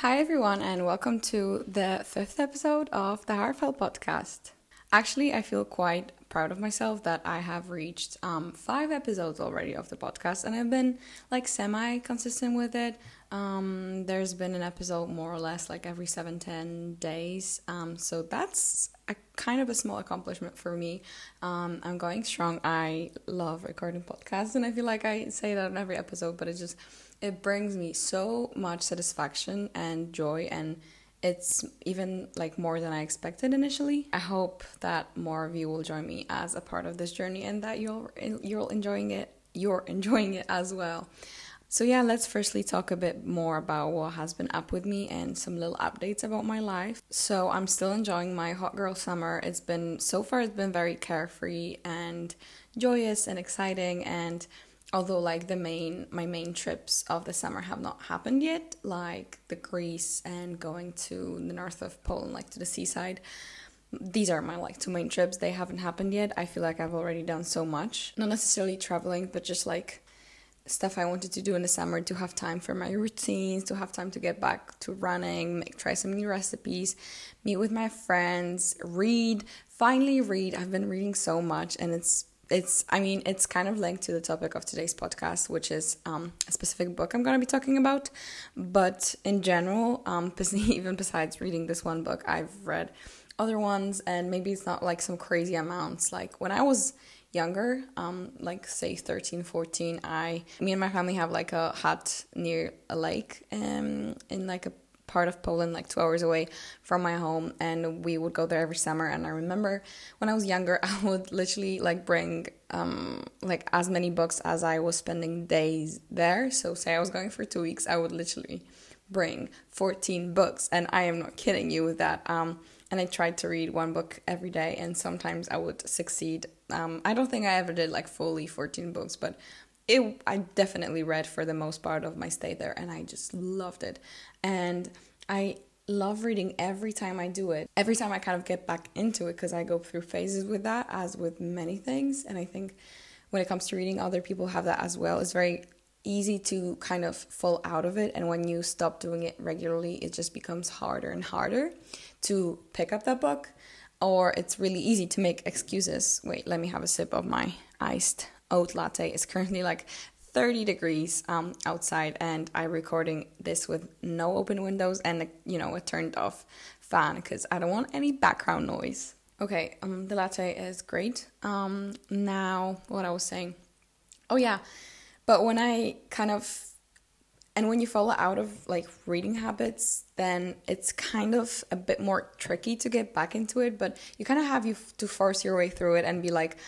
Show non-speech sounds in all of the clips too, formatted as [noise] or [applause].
Hi, everyone, and welcome to the fifth episode of the Heartfelt podcast. Actually, I feel quite proud of myself that I have reached um, five episodes already of the podcast, and I've been like semi consistent with it. Um, there's been an episode more or less like every seven, ten days, um, so that's a kind of a small accomplishment for me. Um, I'm going strong. I love recording podcasts, and I feel like I say that in every episode, but it just it brings me so much satisfaction and joy and it's even like more than I expected initially. I hope that more of you will join me as a part of this journey and that you're you're enjoying it. You're [laughs] enjoying it as well. So yeah, let's firstly talk a bit more about what has been up with me and some little updates about my life. So I'm still enjoying my hot girl summer. It's been so far it's been very carefree and joyous and exciting and although like the main my main trips of the summer have not happened yet like the greece and going to the north of poland like to the seaside these are my like two main trips. They haven't happened yet. I feel like i've already done so much. Not necessarily traveling but just like stuff i wanted to do in the summer to have time for my routines to have time to get back to running make try some new recipes meet with my friends read finally read. I've been reading so much and it's it's i mean it's kind of linked to the topic of today's podcast which is um, a specific book i'm going to be talking about. But in general um, [laughs] even besides reading this one book i've read other ones and maybe it's not like some crazy amounts. Like when i was younger um like say 13 14 i me and my family have like a hut near a lake um in like a part of Poland, like two hours away from my home, and we would go there every summer. And I remember when I was younger, [laughs] I would literally like bring um like as many books as I was spending days there. So say I was going for two weeks, I would literally bring 14 books, and I am not kidding you with that. Um, and I tried to read one book every day, and sometimes I would succeed. Um, I don't think I ever did like fully 14 books, but it I definitely read for the most part of my stay there and I just loved it. And I love reading every time I do it. Every time I kind of get back into it because I go through phases with that as with many things and I think when it comes to reading other people have that as well. It's very easy to kind of fall out of it and when you stop doing it regularly it just becomes harder and harder to pick up that book or it's really easy to make excuses. Wait, let me have a sip of my iced oat latte. is currently like 30 degrees um, outside, and I'm recording this with no open windows and you know a turned off fan because I don't want any background noise. Okay, um, the latte is great. Um, now what I was saying. Oh yeah, but when I kind of and when you fall out of like reading habits then it's kind of a bit more tricky to get back into it but you kind of have you to force your way through it and be like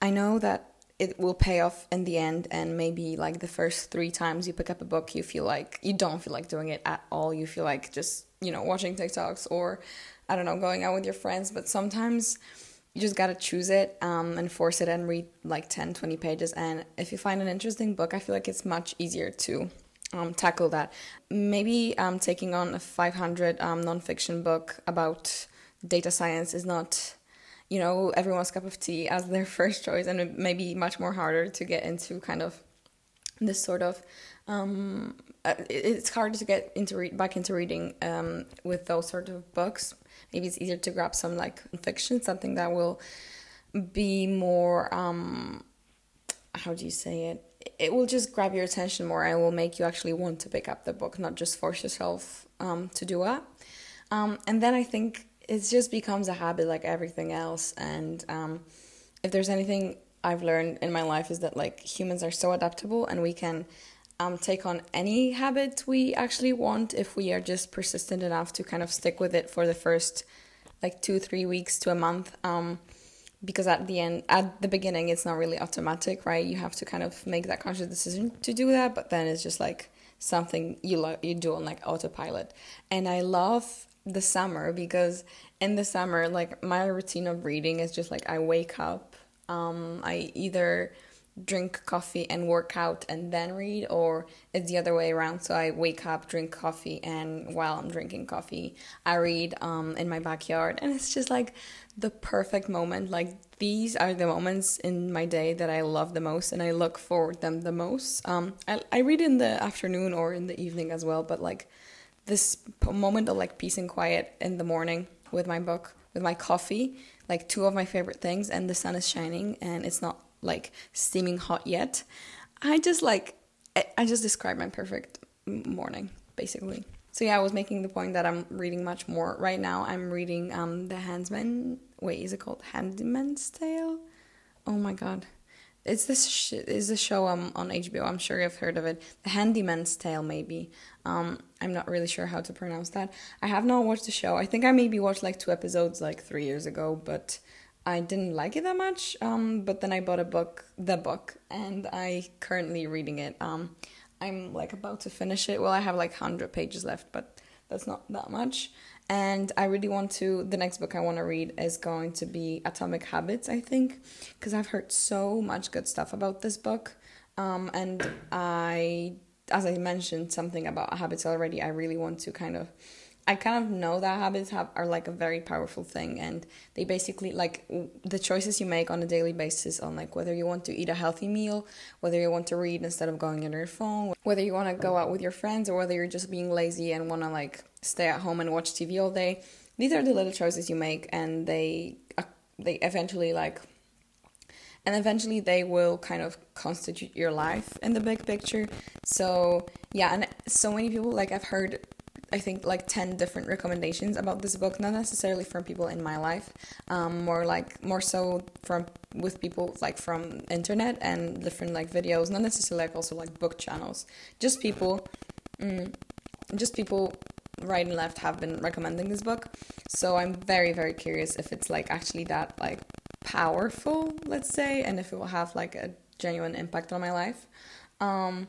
i know that it will pay off in the end and maybe like the first three times you pick up a book you feel like you don't feel like doing it at all. You feel like just you know watching tiktoks or i don't know going out with your friends. But sometimes you just gotta choose it um, and force it and read like 10 20 pages. And if you find an interesting book i feel like it's much easier to um, tackle that. Maybe um, taking on a 500 um, nonfiction book about data science is not you know everyone's cup of tea as their [laughs] first choice and it may be much more harder to get into kind of this sort of um, uh, it's hard to get into read back into reading um, with those sort of books. Maybe it's easier to grab some like fiction something that will be more um, how do you say it? It will just grab your attention more and will make you actually want to pick up the book not just force yourself um, to do it. Um, and then i think it just becomes a habit like everything else. And um, if there's anything I've learned in my life is that like humans are so adaptable and we can um, take on any habit we actually want if we are just persistent enough to kind of stick with it for the first like two three weeks to a month. Um, because at the end at the beginning it's not really automatic right? You have to kind of make that conscious decision to do that but then it's just like something you lo- you do on like autopilot. And i love the summer because in the summer like my routine of reading is just like I wake up um I either drink coffee and work out and then read or it's the other way around. So I wake up drink coffee and while I'm drinking coffee I read um in my backyard. And it's just like the perfect moment. Like these are the moments in my day that I love the most and I look forward them the most. Um I I read in the afternoon or in the evening as well but like this moment of like peace and quiet in the morning with my book, with my coffee, like two of my favorite things, and the sun is shining and it's not like steaming hot yet. I just like, I just described my perfect morning basically. So yeah, I was making the point that I'm reading much more right now. I'm reading um The Handsman. Wait, is it called Handyman's Tale? Oh my god, it's this sh- is a show um, on HBO. I'm sure you've heard of it. The Handyman's Tale, maybe. Um, I'm not really sure how to pronounce that. I have not watched the show. I think I maybe watched like two episodes like three years ago, but I didn't like it that much. Um, but then I bought a book, the book, and I currently reading it. Um, I'm like about to finish it. Well, I have like hundred pages left, but that's not that much and I really want to. The next book I want to read is going to be Atomic Habits, I think, because I've heard so much good stuff about this book. Um, and I, as I mentioned something about habits already, I really want to kind of I kind of know that habits have are like a very powerful thing and they basically like the choices you make on a daily basis on like whether you want to eat a healthy meal, whether you want to read instead of going on your phone, whether you want to go out with your friends or whether you're just being lazy and want to like stay at home and watch TV all day. These are the little choices you make and they uh, they eventually like and eventually they will kind of constitute your life in the big picture. So, yeah, and so many people like I've heard I think like 10 different recommendations about this book not necessarily from people in my life um, more like more so from with people like from internet and different like videos not necessarily like also like book channels. Just people mm, just people right and left have been recommending this book. So i'm very very curious if it's like actually that like powerful let's say and if it will have like a genuine impact on my life. Um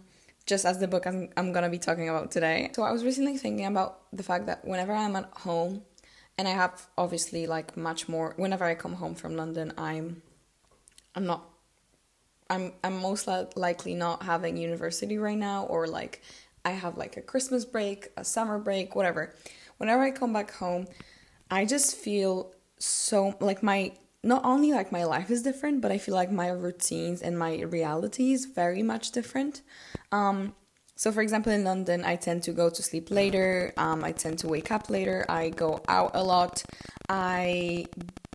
just as the book I'm, I'm gonna be talking about today. So I was recently thinking about the fact that whenever I'm at home, and I have obviously like much more. Whenever I come home from London, I'm, I'm not, I'm I'm most likely not having university right now, or like I have like a Christmas break, a summer break, whatever. Whenever I come back home, I just feel so like my not only like my life is different, but I feel like my routines and my reality is very much different. Um, so, for example, in London, I tend to go to sleep later. Um, I tend to wake up later. I go out a lot. I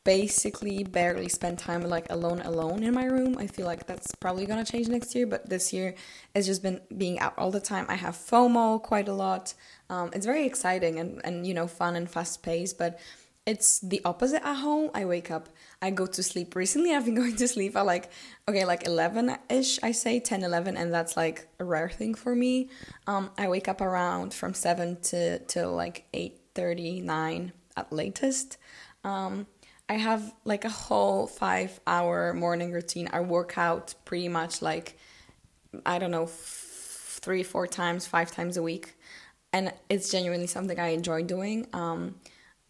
basically barely spend time like alone alone in my room. I feel like that's probably gonna change next year, but this year it's just been being out all the time. I have FOMO quite a lot. Um, it's very exciting and, and you know fun and fast paced, but it's the opposite at home. I wake up, I go to sleep. Recently, I've been [laughs] going to sleep at like, okay, like 11 ish, I say 10, 11, and that's like a rare thing for me. Um, I wake up around from 7 to, to like 8 39 at latest. Um, I have like a whole five hour morning routine. I work out pretty much like, I don't know, f- three, four times, five times a week. And it's genuinely something I enjoy doing. Um,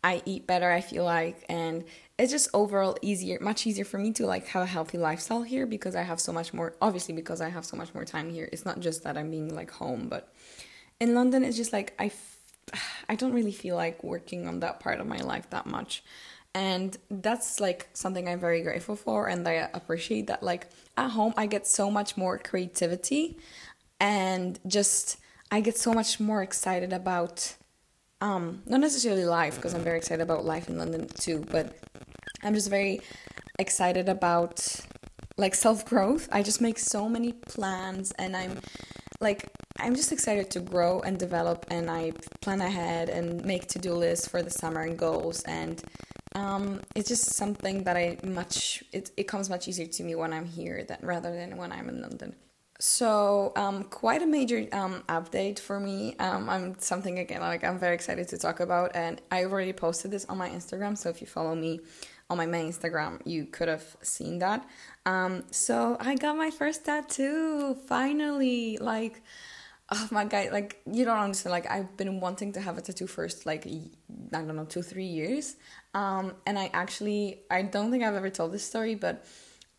I eat better, I feel like, and it's just overall easier, much easier for me to like have a healthy lifestyle here because I have so much more, obviously, because I have so much more time here. It's not just that I'm being like home, but in London, it's just like I, [sighs] I don't really feel like working on that part of my life that much. And that's like something I'm very grateful for, and I appreciate that. Like at home, I get so much more creativity, and just I get so much more excited about um, not necessarily life because I'm very excited about life in London too, but I'm just very excited about like self growth. I just make so many plans and I'm like I'm just excited to grow and develop and I plan ahead and make to do lists for the summer and goals and um, it's just something that I much it, it comes much easier to me when I'm here than rather than when I'm in London so um, quite a major um, update for me. Um, i'm something again like i'm very excited to talk about and i already posted this on my instagram so if you follow me on my main instagram you could have seen that. Um, so i got my first tattoo finally! Like oh my god like you don't understand like i've been wanting to have a tattoo first like i don't know two three years. Um, and i actually i don't think i've ever told this story but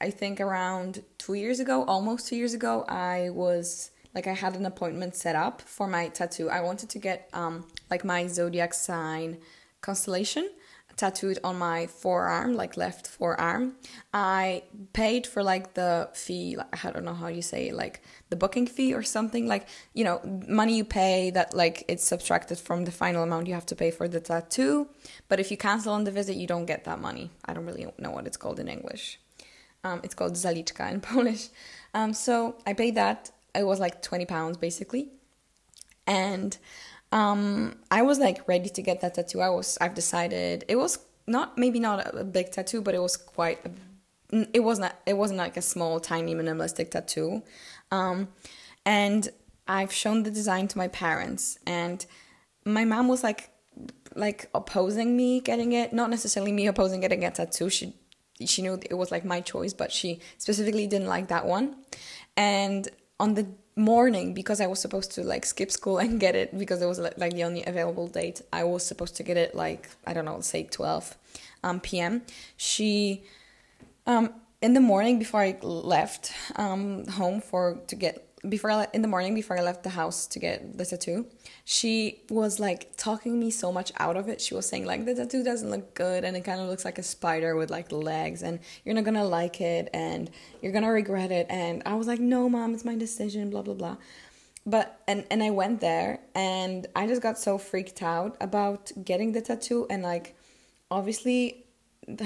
I think around two years ago, almost two years ago, I was like I had an appointment set up for my tattoo. I wanted to get um like my zodiac sign constellation tattooed on my forearm, like left forearm. I paid for like the fee, like, I don't know how you say it, like the booking fee or something, like, you know, money you pay that like it's subtracted from the final amount you have to pay for the tattoo. But if you cancel on the visit, you don't get that money. I don't really know what it's called in English. Um, it's called zaliczka in [laughs] Polish. Um, so I paid that. It was like 20 pounds basically. And um, I was like ready to get that tattoo. I was, I've decided it was not maybe not a big tattoo, but it was quite. A, it wasn't. It wasn't like a small, tiny, minimalistic tattoo. Um, and I've shown the design to my parents, and my mom was like, like opposing me getting it. Not necessarily me opposing getting a tattoo. She she knew it was like my choice, but she specifically didn't like that one. And on the morning because I was supposed to like skip school [laughs] and get it because it was like the only available date. I was supposed to get it like I don't know, say 12 um, p.m. She um in the morning before I left um home for to get before I, in the morning before I left the house to get the tattoo, she was like talking me so much out of it. She was saying like the tattoo doesn't look good and it kind of looks like a spider with like legs and you're not gonna like it and you're gonna regret it. And I was like, no, mom, it's my decision. Blah blah blah. But and and I went there and I just got so freaked out about getting the tattoo and like obviously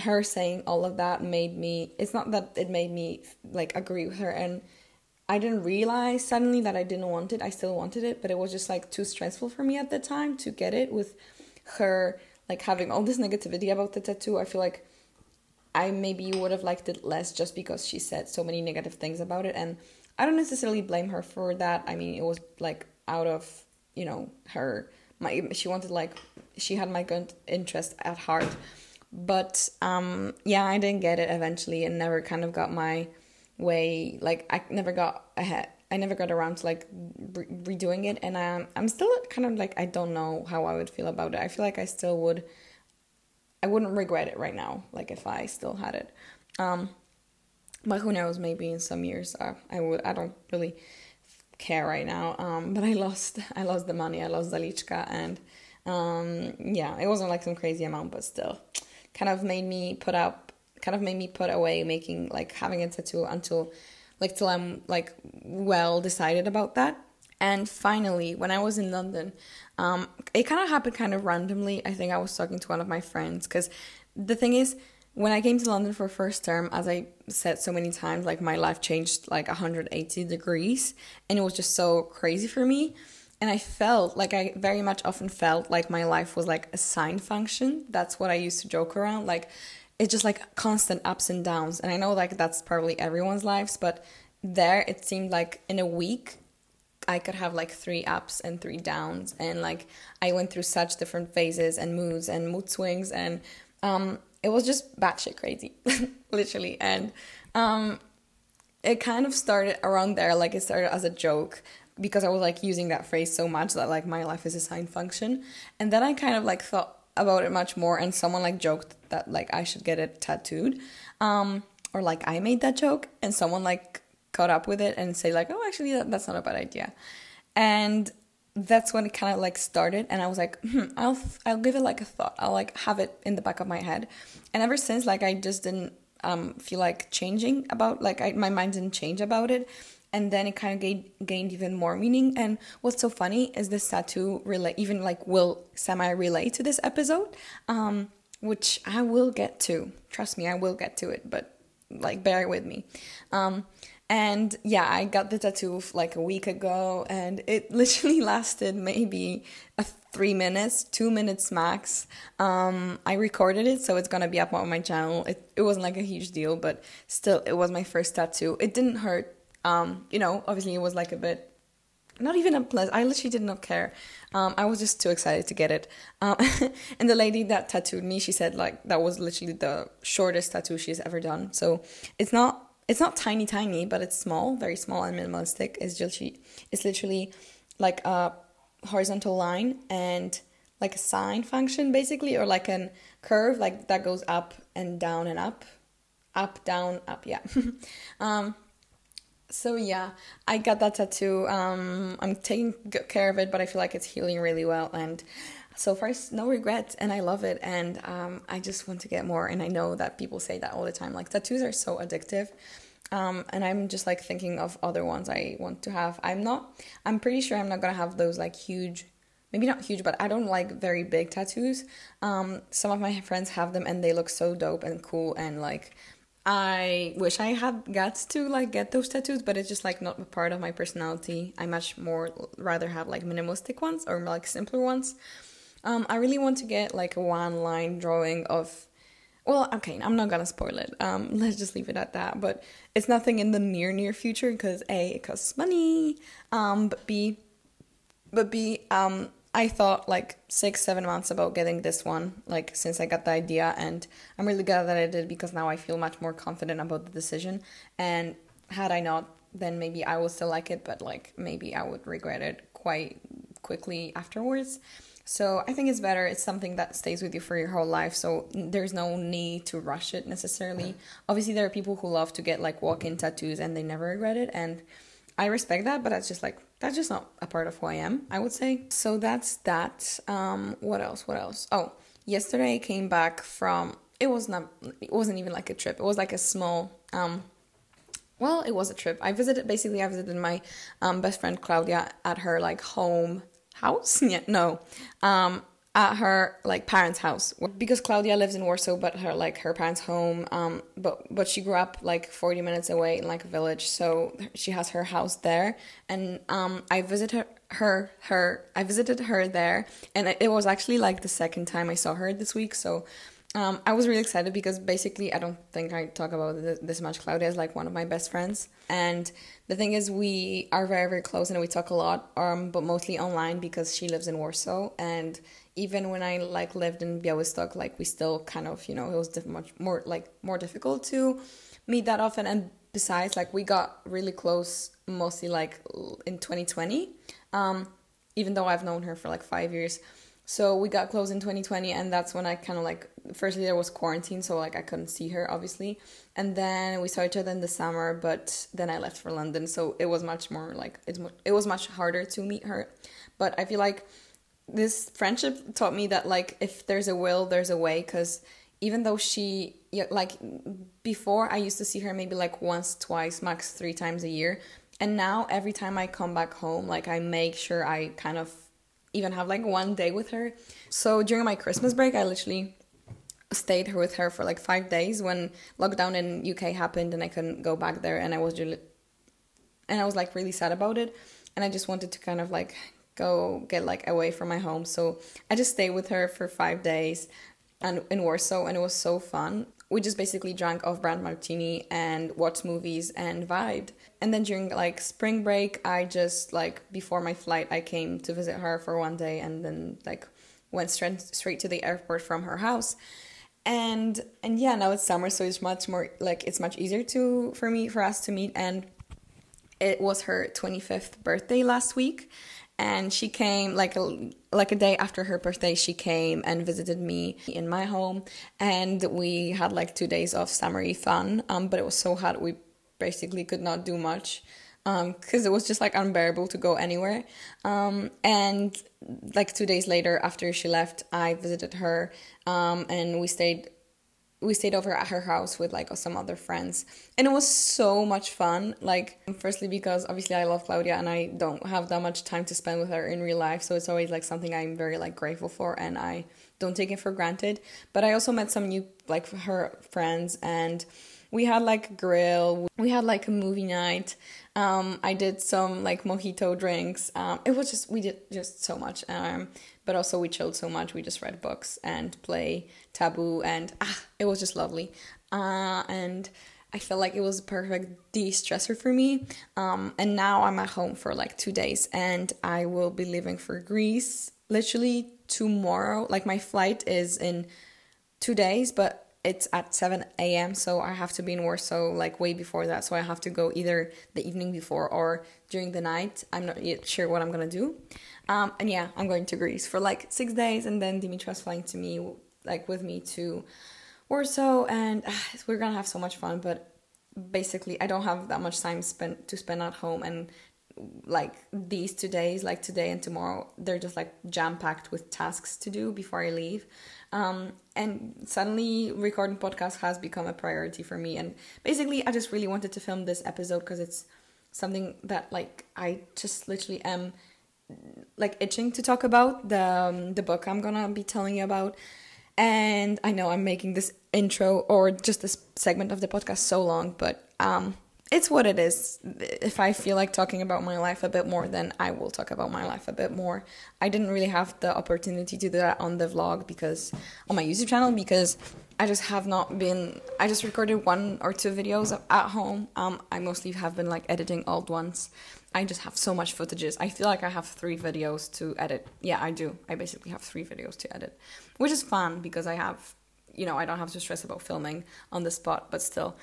her saying all of that made me it's not that it made me like agree with her and I didn't realize suddenly that I didn't want it. I still wanted it, but it was just like too stressful for me at the time to get it with her like having all this negativity about the tattoo. I feel like I maybe would have liked it less just because she said so many negative things about it and I don't necessarily blame her for that. I mean, it was like out of, you know, her my she wanted like she had my good interest at heart. But um yeah, I didn't get it eventually and never kind of got my way like i never got ahead. I never got around to like re- redoing it and i'm i'm still kind of like i don't know how i would feel about it. I feel like i still would i wouldn't regret it right now like if i still had it. Um but who knows maybe in some years uh, i would i don't really care right now. Um but i lost i lost the money i lost zaliczka and um yeah it wasn't like some crazy amount but still kind of made me put up kind of made me put away making like having a tattoo until like till I'm like well decided about that. And finally, when I was in London, um, it kind of happened kind of randomly. I think I was talking to one of my friends because the thing is, when I came to London for first term, as I said so many times, like my life changed like 180 degrees, and it was just so crazy for me. And I felt like I very much often felt like my life was like a sine function. That's what I used to joke around. Like it's just like constant ups and downs. And I know like that's probably everyone's lives, but there it seemed like in a week I could have like three ups and three downs. And like I went through such different phases and moods and mood swings and um it was just batshit crazy, [laughs] literally. And um it kind of started around there, like it started as a joke because I was like using that phrase so much that like my life is a sine function. And then I kind of like thought about it much more and someone like joked that like I should get it tattooed um or like I made that joke and someone like caught up with it and say like oh actually that, that's not a bad idea. And that's when it kind of like started and I was like hmm, I'll I'll give it like a thought. I'll like have it in the back of my head. And ever since like I just didn't um feel like changing about like I, my mind didn't change about it and then it kind of gained, gained even more meaning. And what's so funny is this tattoo relate even like will semi relate to this episode um which i will get to. Trust me i will get to it but like bear with me. Um and yeah i got the tattoo like a week ago and it [laughs] literally lasted maybe a three minutes two minutes max. Um i recorded it so it's gonna be up on my channel. It, it wasn't like a huge deal but still it was my first tattoo. It didn't hurt um, you know, obviously it was like a bit, not even a plus. I literally did not care. Um, I was just too excited to get it. Um, [laughs] and the lady that tattooed me, she said like that was literally the shortest tattoo she's ever done. So it's not it's not tiny tiny, but it's small, very small and minimalistic. It's literally it's literally like a horizontal line and like a sine function basically, or like a curve like that goes up and down and up, up down up. Yeah. [laughs] um, so yeah, I got that tattoo. Um, I'm taking good care of it, but I feel like it's healing really well. And so far no regrets and i love it and um, i just want to get more and i know that people say that all the time like tattoos are so addictive um, and i'm just like thinking of other ones i want to have i'm not i'm pretty sure i'm not gonna have those like huge maybe not huge but i don't like very big tattoos um, some of my friends have them and they look so dope and cool and like I wish I had guts to like get those tattoos, but it's just like not a part of my personality. I much more rather have like minimalistic ones or like simpler ones. Um, I really want to get like a one line drawing of. Well, okay, I'm not gonna spoil it. Um, [laughs] let's just leave it at that. But it's nothing in the near near future because a it costs money. Um, but b, but b um I thought like six, seven months about getting this one, like since I got the idea, and I'm really glad that I did because now I feel much more confident about the decision. And had I not, then maybe I would still like it, but like maybe I would regret it quite quickly afterwards. So I think it's better. It's something that stays with you for your whole life. So there's no need to rush it necessarily. Obviously, there are people who love to get like walk in tattoos and they never regret it. And I respect that, but that's just like that's just not a part of who I am, I would say. So that's that. Um, what else? What else? Oh, yesterday I came back from it was not it wasn't even like a trip. It was like a small um well, it was a trip. I visited basically I visited my um best friend Claudia at her like home house. [laughs] Yeah, no. Um at her like parents' house because Claudia lives in Warsaw, but her like her parents' home. Um, but but she grew up like forty minutes away in like a village, so she has her house there. And um, I visited her, her her I visited her there, and it was actually like the second time I saw her this week. So um, I was really excited because basically I don't think I talk about this much. Claudia is like one of my best friends, and the thing is we are very very close and we talk a lot, um, but mostly online because she lives in Warsaw and even when I like lived in Białystok, like we still kind of you know it was diff- much more like more difficult to meet that often. And besides, like we got really close mostly like in 2020, um, even though I've known her for like five years. So we got close in 2020, and that's when I kind of like firstly there was quarantine, so like I couldn't see her obviously, and then we saw each other in the summer. But then I left for London, so it was much more like it's it was much harder to meet her. But I feel like this friendship taught me that like if there's a will there's a way because even though she like before i used to see her maybe like once twice max three times a year. And now every time i come back home like i make sure i kind of even have like one day with her. So during my christmas break i literally stayed with her for like five days when lockdown in uk happened and i couldn't go back there. And i was really and i was like really sad about it. And i just wanted to kind of like go get like away from my home. So I just stayed with her for five days and in Warsaw and it was so fun. We just basically drank off brand martini and watched movies and vibed. And then during like spring break, I just like before my flight, I came to visit her for one day and then like went straight straight to the airport from her house. And and yeah, now it's summer, so it's much more like it's much easier to for me for us to meet and it was her 25th birthday last week and she came like a like a day after her birthday she came and visited me in my home. And we had like two days of summery fun. Um but it was so hot we basically could not do much um because it was just like unbearable to go anywhere. Um and like two days later after she left i visited her um and we stayed we stayed over at her house with like some other friends and it was so much fun like firstly because obviously i love claudia and i don't have that much time to spend with her in real life so it's always like something i'm very like grateful for and i don't take it for granted. But i also met some new like her friends and we had like a grill we had like a movie night um, i did some like mojito drinks um, it was just we did just so much um, but also we chilled so much we just read books and play taboo and ah, it was just lovely uh, and I felt like it was a perfect de-stressor for me. Um, and now I'm at home for like two days, and I will be leaving for Greece literally tomorrow. Like my flight is in two days, but it's at 7 a.m. So I have to be in Warsaw like way before that. So I have to go either the evening before or during the night. I'm not yet sure what I'm gonna do. Um, and yeah, I'm going to Greece for like six days, and then Dimitra's flying to me, like with me to Warsaw, and uh, we're gonna have so much fun. But basically, I don't have that much time spent to spend at home, and like these two days, like today and tomorrow, they're just like jam packed with tasks to do before I leave. Um, and suddenly recording podcast has become a priority for me. And basically, I just really wanted to film this episode because it's something that like I just literally am like itching to talk about the um, the book I'm gonna be telling you about. And I know I'm making this intro or just this segment of the podcast so long, but um, it's what it is. If I feel like talking about my life a bit more, then I will talk about my life a bit more. I didn't really have the opportunity to do that on the vlog because on my YouTube channel because I just have not been. I just recorded one or two videos at home. Um, I mostly have been like editing old ones. I just have so much footages. I feel like I have three videos to edit. Yeah, I do. I basically have three videos to edit, which is fun because I have, you know, I don't have to stress about filming on the spot. But still,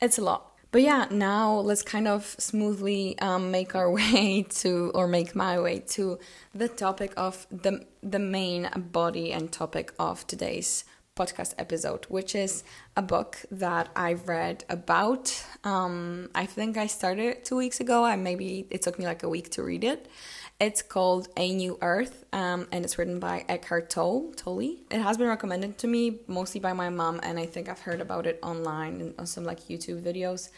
it's a lot but yeah, now let's kind of smoothly um, make our [laughs] way to, or make my way to the topic of the the main body and topic of today's podcast episode, which is a book that I've read about. Um, I think I started two weeks ago. I maybe it took me like a week to read it. It's called A New Earth, um, and it's written by Eckhart Tolle. Tolle. It has been recommended to me mostly by my mom, and I think I've heard about it online and on some like YouTube videos,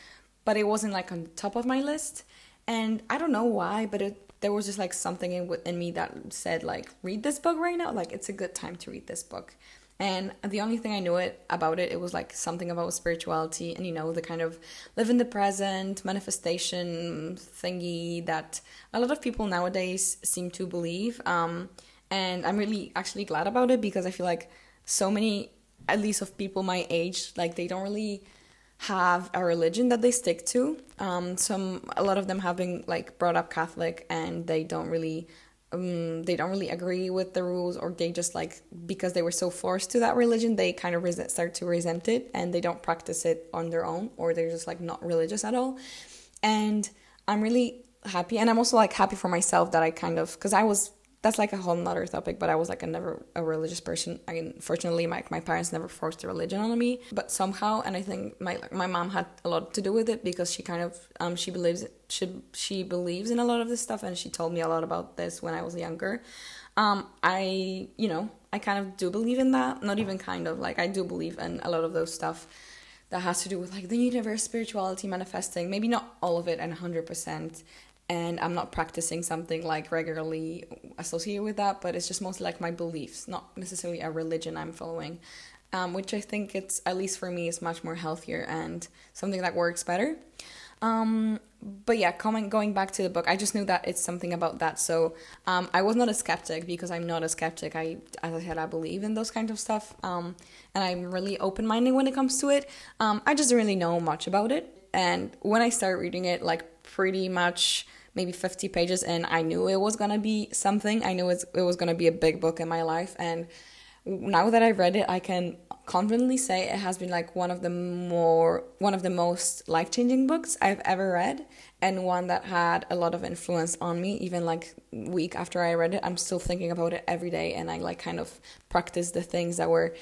but it wasn't like on top of my list. And I don't know why, but it there was just like something in in me that said like read this book right now. Like it's a good time to read this book and the only thing I knew it about it, it was like something about spirituality and you know the kind of live in the present manifestation thingy that a lot of people nowadays seem to believe. Um, and I'm really actually glad about it because I feel like so many, at least of people my age, like they don't really have a religion that they stick to. Um, some a lot of them have been like brought up Catholic and they don't really um, they don't really agree with the rules or they just like because they were so forced to that religion they kind of resent, start to resent it and they don't practice it on their own or they're just like not religious at all. And i'm really happy and i'm also like happy for myself that i kind of because i was that's like a whole nother topic but i was like a never a religious person. I mean fortunately my, my parents never forced a religion on me but somehow and i think my my mom had a lot to do with it because she kind of um she believes she she believes in a lot of this stuff and she told me a lot about this when i was younger. Um i you know i kind of do believe in that not even kind of like i do believe in a lot of those stuff that has to do with like the universe spirituality manifesting maybe not all of it and 100% and I'm not practicing something like regularly associated with that, but it's just mostly like my beliefs, not necessarily a religion I'm following, um, which I think it's at least for me is much more healthier and something that works better. Um, but yeah, coming going back to the book, I just knew that it's something about that. So um, I was not a skeptic because I'm not a skeptic. I, as I said, I believe in those kind of stuff, um, and I'm really open minded when it comes to it. Um, I just didn't really know much about it, and when I started reading it, like pretty much maybe 50 pages and I knew it was gonna be something. I knew it was gonna be a big book in my life. And now that I've read it, I can confidently say it has been like one of the more one of the most life-changing books I've ever read and one that had a lot of influence on me even like week after I read it I'm still thinking about it every day and I like kind of practice the things that were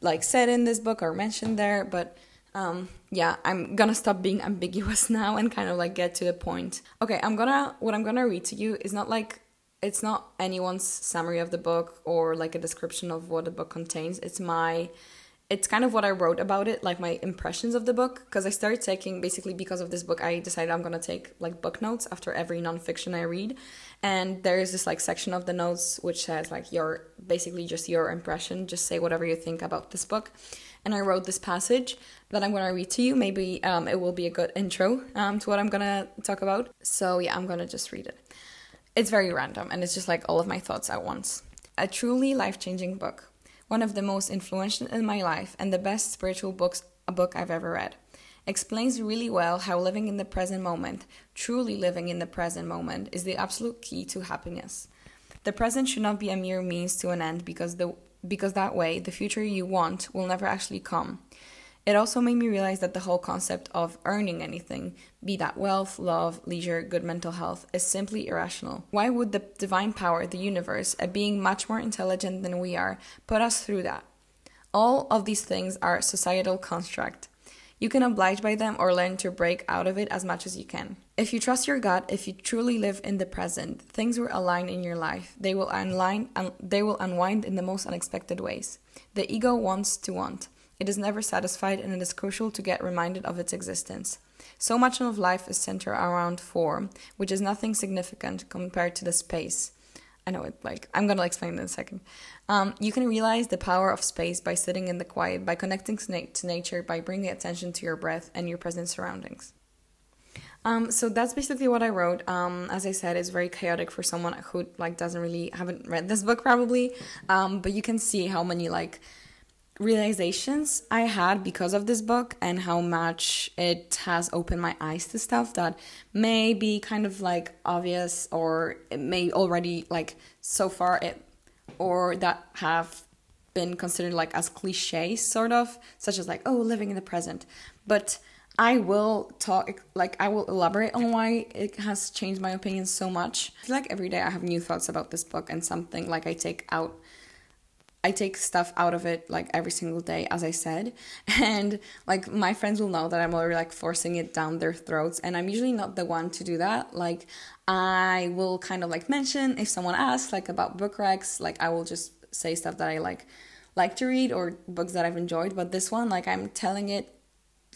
like said in this book or mentioned there but um yeah i'm gonna stop being ambiguous [laughs] now and kind of like get to the point okay i'm gonna what i'm gonna read to you is not like it's not anyone's summary of the book or like a description of what the book contains it's my it's kind of what I wrote about it, like my impressions of the book. Because I started taking, basically, because of this book, I decided I'm gonna take like book notes after every nonfiction I read. And there is this like section of the notes which says like your basically just your impression, just say whatever you think about this book and I wrote this passage that I'm gonna read to you. Maybe um, it will be a good intro um, to what I'm gonna talk about. So, yeah, I'm gonna just read it. It's very random and it's just like all of my thoughts at once. A truly life changing book, one of the most influential in my life, and the best spiritual books a book I've ever read. Explains really well how living in the present moment, truly living in the present moment, is the absolute key to happiness. The present should not be a mere means to an end because the because that way the future you want will never actually come. It also made me realize that the whole concept of earning anything, be that wealth, love, leisure, good mental health, is simply irrational. Why would the divine power, the universe, a being much more intelligent than we are, put us through that? All of these things are societal construct. You can oblige by them or learn to break out of it as much as you can. If you trust your gut, if you truly live in the present, things will align in your life. They will unwind, un- they will unwind in the most unexpected ways. The ego wants to want. It is never satisfied and it is crucial to get reminded of its existence. So much of life is centered around form, which is nothing significant compared to the space. I know it like I'm gonna explain in a second. Um, you can realize the power of space by sitting in the quiet, by connecting to nature, by bringing attention to your breath and your present surroundings. Um, so that's basically what I wrote. Um, as I said, it's very chaotic for someone who like doesn't really haven't read this book probably. Um, but you can see how many like realizations I had because of this book and how much it has opened my eyes to stuff that may be kind of like obvious or it may already like so far it or that have been considered like as cliches sort of such as like oh living in the present but I will talk like I will elaborate on why it has changed my opinion so much. I feel like every day I have new thoughts about this book and something like I take out I take stuff out of it like every single day, as I said. [laughs] And like my friends will know that I'm already like forcing it down their throats. And I'm usually not the one to do that. Like I will kind of like mention if someone asks like about book recs, like I will just say stuff that I like like to read or books that I've enjoyed. But this one, like I'm telling it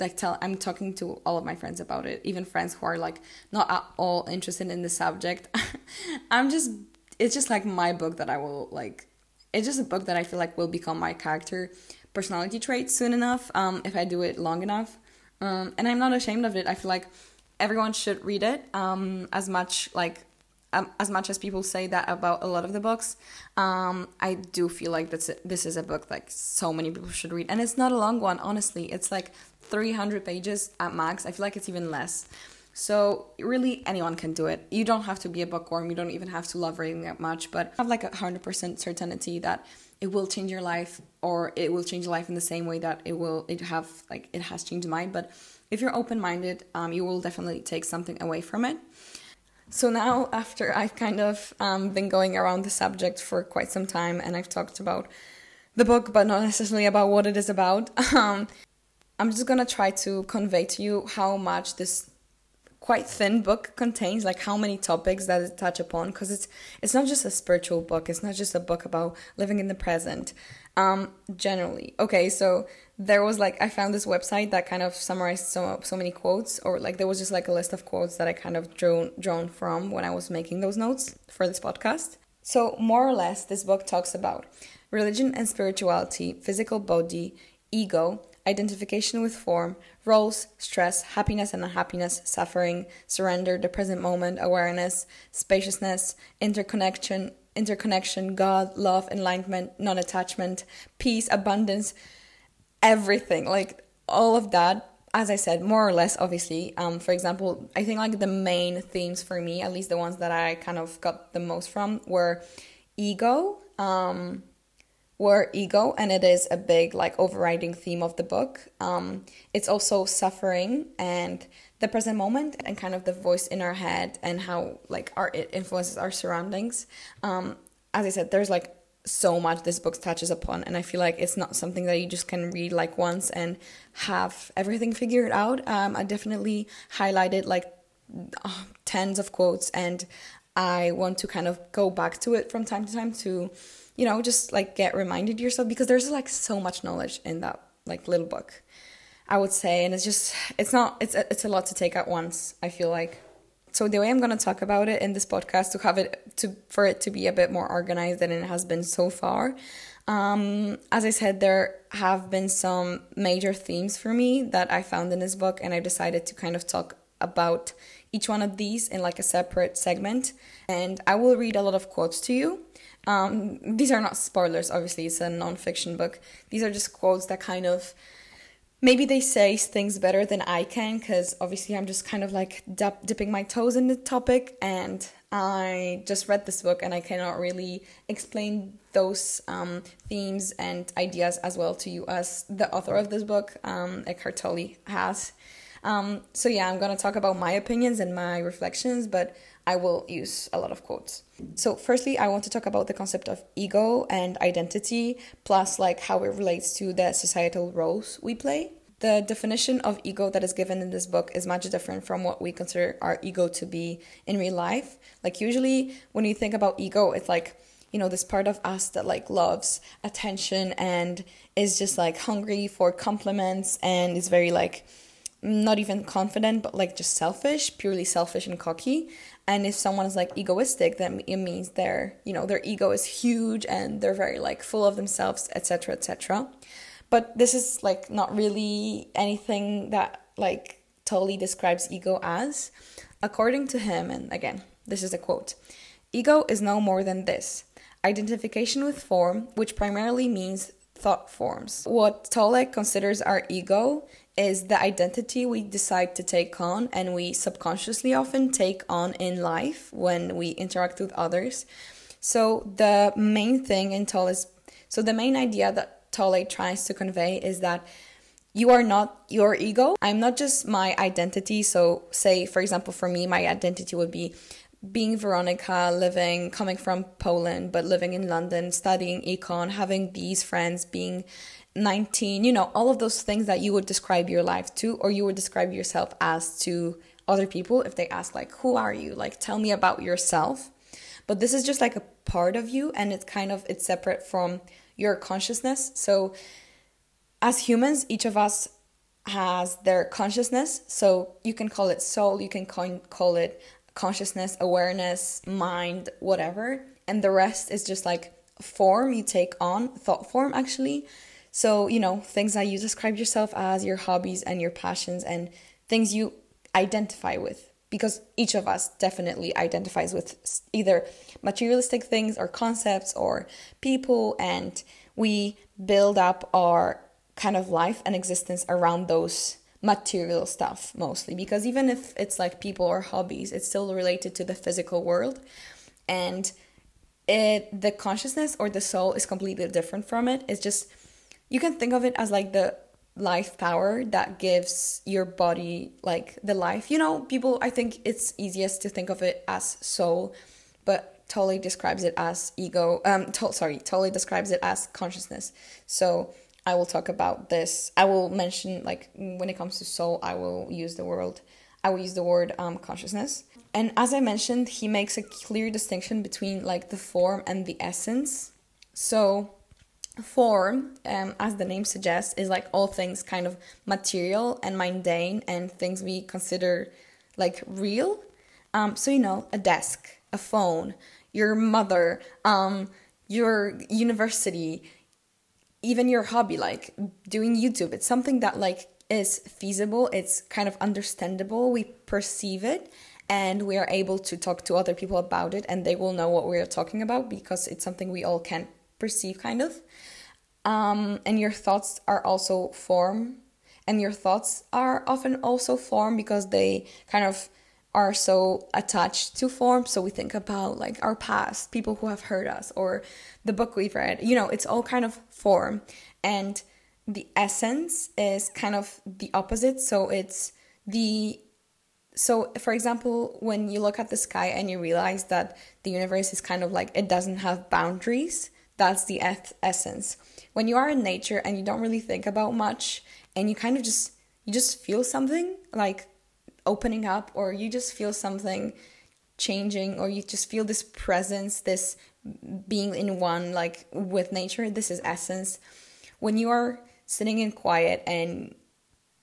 like tell I'm talking to all of my friends about it, even friends who are like not at all interested in the subject. [laughs] I'm just it's just like my book that I will like it's just a book that I feel like will become my character personality trait soon enough um, if I do it long enough. Um, and I'm not ashamed of it. I feel like everyone should read it um, as much like um, as much as people say that about a lot of the books. Um, I do feel like this this is a book like so many people should read, and it's not a long one. Honestly, it's like 300 pages at max. I feel like it's even less. So really anyone can do it. You don't have to be a bookworm. You don't even have to love reading that much, but I have like a hundred percent certainty that it will change your life or it will change your life in the same way that it will it have like it has changed mine. But if you're open minded, um, you will definitely take something away from it. So now, after I've kind of um, been going around the subject for quite some time, and I've talked about the book, but not necessarily about what it is about, [laughs] um, I'm just gonna try to convey to you how much this quite thin book contains like how many topics that it touch upon because it's it's not just a spiritual book. It's not just a book about living in the present. Um generally. Okay so there was like i found this website that kind of summarized so so many quotes or like there was just like a list of quotes that i kind of drawn drawn from when i was making those notes for this podcast. So more or less this book talks about religion and spirituality physical body ego identification with form, roles, stress, happiness and unhappiness, suffering, surrender, the present moment, awareness, spaciousness, interconnection, interconnection, God, love, enlightenment, non-attachment, peace, abundance, everything. Like all of that as I said, more or less, obviously. Um, for example, I think like the main themes for me, at least the ones that I kind of got the most from, were ego, um, were ego, and it is a big like overriding theme of the book. Um, it's also suffering and the present moment and kind of the voice in our head and how like our it influences our surroundings. Um, as I said, there's like so much this book touches upon and i feel like it's not something that you just can read like once and have everything figured out um, i definitely highlighted like uh, tens of quotes and i want to kind of go back to it from time to time to you know, just like get reminded yourself because there's like so much knowledge in that like little book. I would say, and it's just it's not it's it's a lot to take at once. I feel like. So the way I'm gonna talk about it in this podcast to have it to for it to be a bit more organized than it has been so far. Um, as I said, there have been some major themes for me that I found in this book, and I decided to kind of talk about each one of these in like a separate segment. And I will read a lot of quotes to you um, these are not spoilers, obviously, it's a non-fiction book. These are just quotes that kind of maybe they say things better than I can because obviously I'm just kind of like dip- dipping my toes in the topic and I just read this book and I cannot really explain those um, themes and ideas as well to you as the author of this book, um, Eckhart Tolle, has. Um, so yeah, I'm gonna talk about my opinions and my reflections, but I will use a lot of quotes. So, firstly, I want to talk about the concept of ego and identity, plus like how it relates to the societal roles we play. the definition of ego that is given in this book is much different from what we consider our ego to be in real life. Like usually when you think about ego, it's like you know this part of us that like loves attention and is just like hungry for compliments and is very like not even confident but like just selfish purely selfish and cocky and if someone is like egoistic then it means their you know their ego is huge and they're very like full of themselves etc etc but this is like not really anything that like totally describes ego as. According to him and again this is a quote ego is no more than this. Identification with form which primarily means thought forms. What Tolle considers our ego is the identity we decide to take on and we subconsciously often take on in life when we interact with others. So the main thing in Tolle's so the main idea that Tolle tries to convey is that you are not your ego. I'm not just my identity. So say for example for me my identity would be being Veronica, living, coming from Poland, but living in London, studying econ, having these friends, being 19, you know, all of those things that you would describe your life to, or you would describe yourself as to other people if they ask, like, who are you? Like, tell me about yourself. But this is just like a part of you, and it's kind of it's separate from your consciousness. So, as humans, each of us has their consciousness. So you can call it soul, you can call it consciousness, awareness, mind, whatever. And the rest is just like form you take on, thought form actually. So, you know, things that you describe yourself as, your hobbies and your passions, and things you identify with. Because each of us definitely identifies with either materialistic things or concepts or people, and we build up our kind of life and existence around those material stuff mostly. Because even if it's like people or hobbies, it's still related to the physical world. And it the consciousness or the soul is completely different from it. It's just you can think of it as like the life power that gives your body like the life. You know, people I think it's easiest to think of it as soul, but Tolle describes it as ego. Um to, sorry, Tolle describes it as consciousness. So I will talk about this. I will mention like when it comes to soul, I will use the word I will use the word um consciousness. And as I mentioned, he makes a clear distinction between like the form and the essence. So form um, as the name suggests is like all things kind of material and mundane and things we consider like real. Um, so you know a desk a phone your mother um, your university even your hobby like doing youtube. It's something that like is feasible. It's kind of understandable. We perceive it and we are able to talk to other people about it and they will know what we're talking about because it's something we all can perceive kind of um, and your thoughts are also form. And your thoughts are often also form because they kind of are so attached to form. So we think about like our past people who have hurt us or the book we've read. You know it's all kind of form. And the essence is kind of the opposite. So it's the so for example when you look at the sky and you realize that the universe is kind of like it doesn't have boundaries that's the essence when you are in nature and you don't really think about much and you kind of just you just feel something like opening up or you just feel something changing or you just feel this presence this being in one like with nature this is essence. When you are sitting in quiet and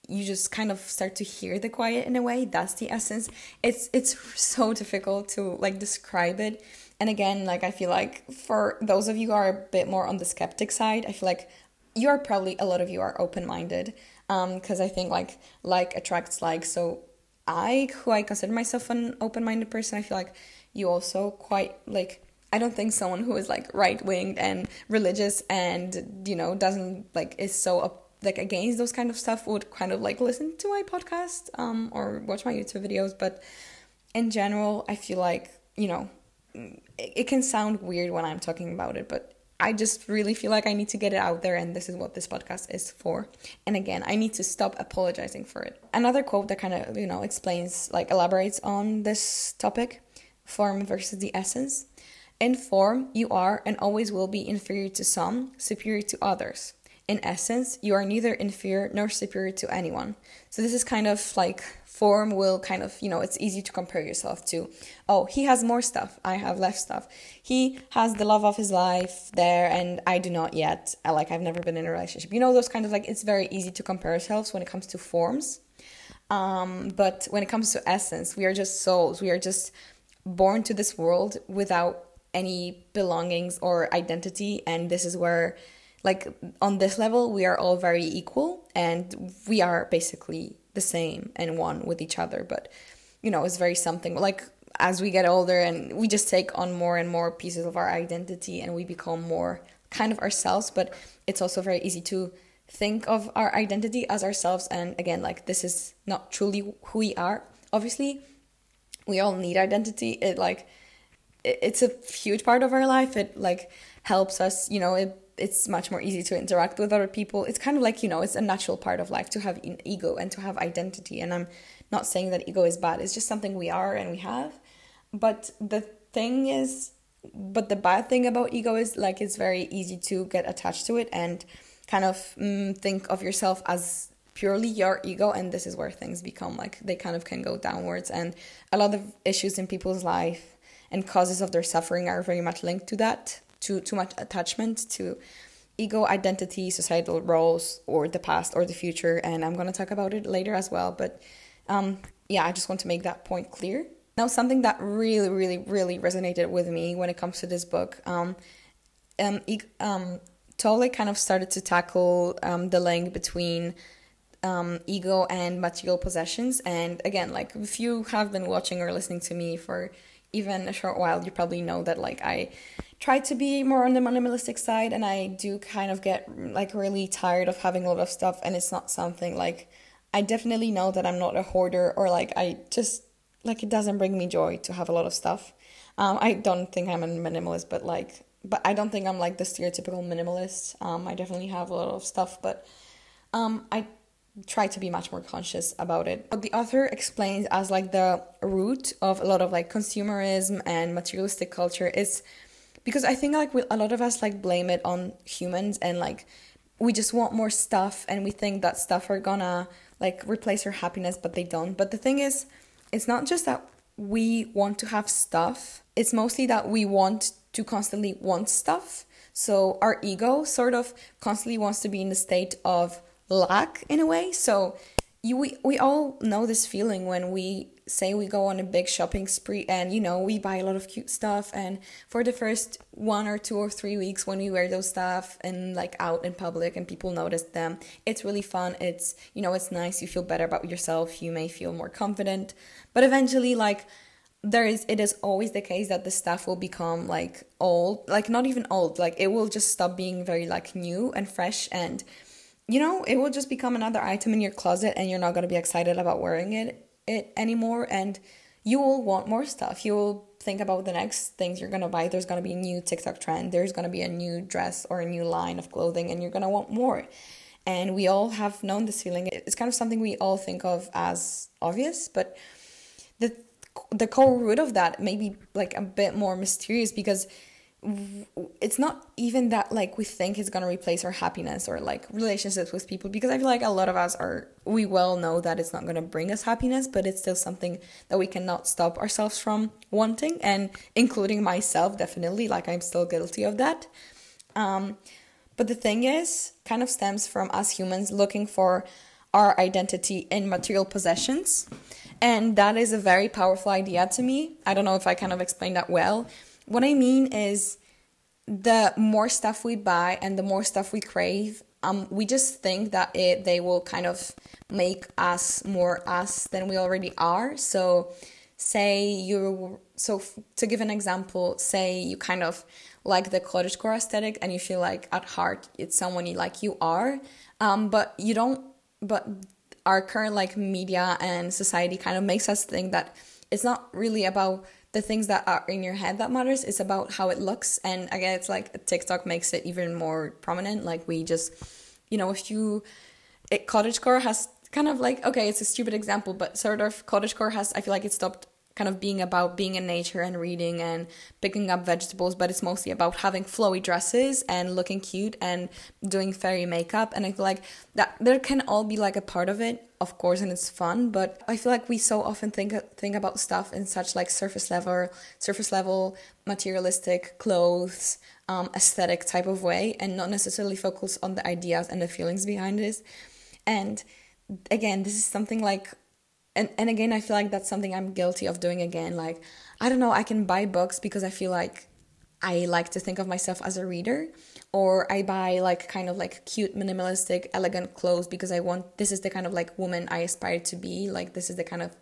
you just kind of start to hear the quiet in a way that's the essence. It's it's so difficult to like describe it and again, like I feel like for those of you who are a bit more on the skeptic side, I feel like you are probably a lot of you are open minded. Um, because I think like like attracts like. So I, who I consider myself an open minded person, I feel like you also quite like I don't think someone who is like right winged and religious and you know doesn't like is so up, like against those kind of stuff would kind of like listen to my podcast um or watch my YouTube videos. But in general, I feel like you know it can sound weird when I'm talking about it, but I just really feel like I need to get it out there, and this is what this podcast is for. And again, I need to stop apologizing for it. Another quote that kind of, you know, explains, like, elaborates on this topic form versus the essence. In form, you are and always will be inferior to some, superior to others. in essence, you are neither inferior nor superior to anyone. So this is kind of like form will kind of, you know, it's easy to compare yourself to, oh, he has more stuff, I have less stuff. He has the love of his life there and I do not yet. Like I've never been in a relationship. You know, those kind of like it's very easy to compare ourselves when it comes to forms. Um, but when it comes to essence, we are just souls. We are just born to this world without any belongings or identity and this is where like on this level we are all very equal and we are basically the same and one with each other but you know it's very something like as we get older and we just take on more and more pieces of our identity and we become more kind of ourselves but it's also very easy to think of our identity as ourselves and again like this is not truly who we are. Obviously we all need identity. It like it's a huge part of our life. It like helps us you know it it's much more easy to interact with other people. It's kind of like, you know, it's a natural part of life to have an ego and to have identity. And I'm not saying that ego is bad, it's just something we are and we have. But the thing is, but the bad thing about ego is like it's very easy to get attached to it and kind of mm, think of yourself as purely your ego and this is where things become like they kind of can go downwards and a lot of issues in people's life and causes of their suffering are very much linked to that too too much attachment to ego identity societal roles or the past or the future and i'm going to talk about it later as well but um, yeah i just want to make that point clear. Now something that really really really resonated with me when it comes to this book um, um, um kind of started to tackle um, the link between um, ego and material possessions and again like if you have been watching or listening to me for even a short while you probably know that like i try to be more on the minimalistic side and I do kind of get like really tired of having a lot of stuff and it's not something like I definitely know that I'm not a hoarder or like I just like it doesn't bring me joy to have a lot of stuff. Um, I don't think I'm a minimalist, but like, but I don't think I'm like the stereotypical minimalist. Um, I definitely have a lot of stuff, but um, I try to be much more conscious about it. What the author explains as like the root of a lot of like consumerism and materialistic culture is because I think like we, a lot of us like blame it on humans and like we just want more stuff and we think that stuff are gonna like replace our happiness but they don't. But the thing is it's not just that we want to have stuff. It's mostly that we want to constantly want stuff. So our ego sort of constantly wants to be in the state of lack in a way. So you we, we all know this feeling when we say we go on a big shopping spree and you know we buy a lot of cute stuff. And for the first one or two or three weeks when we wear those stuff and like out in public and people notice them it's really fun. It's you know it's nice. You feel better about yourself. You may feel more confident. But eventually like there is it is always the case that the stuff will become like old like not even old. Like it will just stop being very like new and fresh. And you know it will just become another item in your closet and you're not going to be excited about wearing it it anymore and you will want more stuff. You will think about the next things you're gonna buy. There's gonna be a new TikTok trend, there's gonna be a new dress or a new line of clothing, and you're gonna want more. And we all have known this feeling. It's kind of something we all think of as obvious, but the the core root of that may be like a bit more mysterious because it's not even that like we think it's gonna replace our happiness or like relationships with people because I feel like a lot of us are we well know that it's not gonna bring us happiness, but it's still something that we cannot stop ourselves from wanting, and including myself definitely. Like I'm still guilty of that. Um, but the thing is, kind of stems from us humans looking for our identity in material possessions, and that is a very powerful idea to me. I don't know if I kind of explained that well what I mean is the more stuff we buy and the more stuff we crave, um, we just think that it they will kind of make us more us than we already are. So, say you so f- to give an example, say you kind of like the cottagecore aesthetic and you feel like at heart it's someone you like you are, um, but you don't. But our current like media and society kind of makes us think that it's not really about the things that are in your head that matters it's about how it looks. And again it's like tiktok makes it even more prominent. Like we just you know if you it cottagecore has kind of like okay it's a stupid example but sort of cottagecore has i feel like it stopped kind of being about being in nature and reading and picking up vegetables, but it's mostly about having flowy dresses and looking cute and doing fairy makeup. And I feel like that there can all be like a part of it, of course, and it's fun. But I feel like we so often think think about stuff in such like surface level, surface level, materialistic clothes, um, aesthetic type of way, and not necessarily focus on the ideas and the feelings behind this. And again, this is something like and and again i feel like that's something i'm guilty of doing again like i don't know i can buy books because i feel like i like to think of myself as a reader or i buy like kind of like cute minimalistic elegant clothes because i want this is the kind of like woman i aspire to be. Like this is the kind of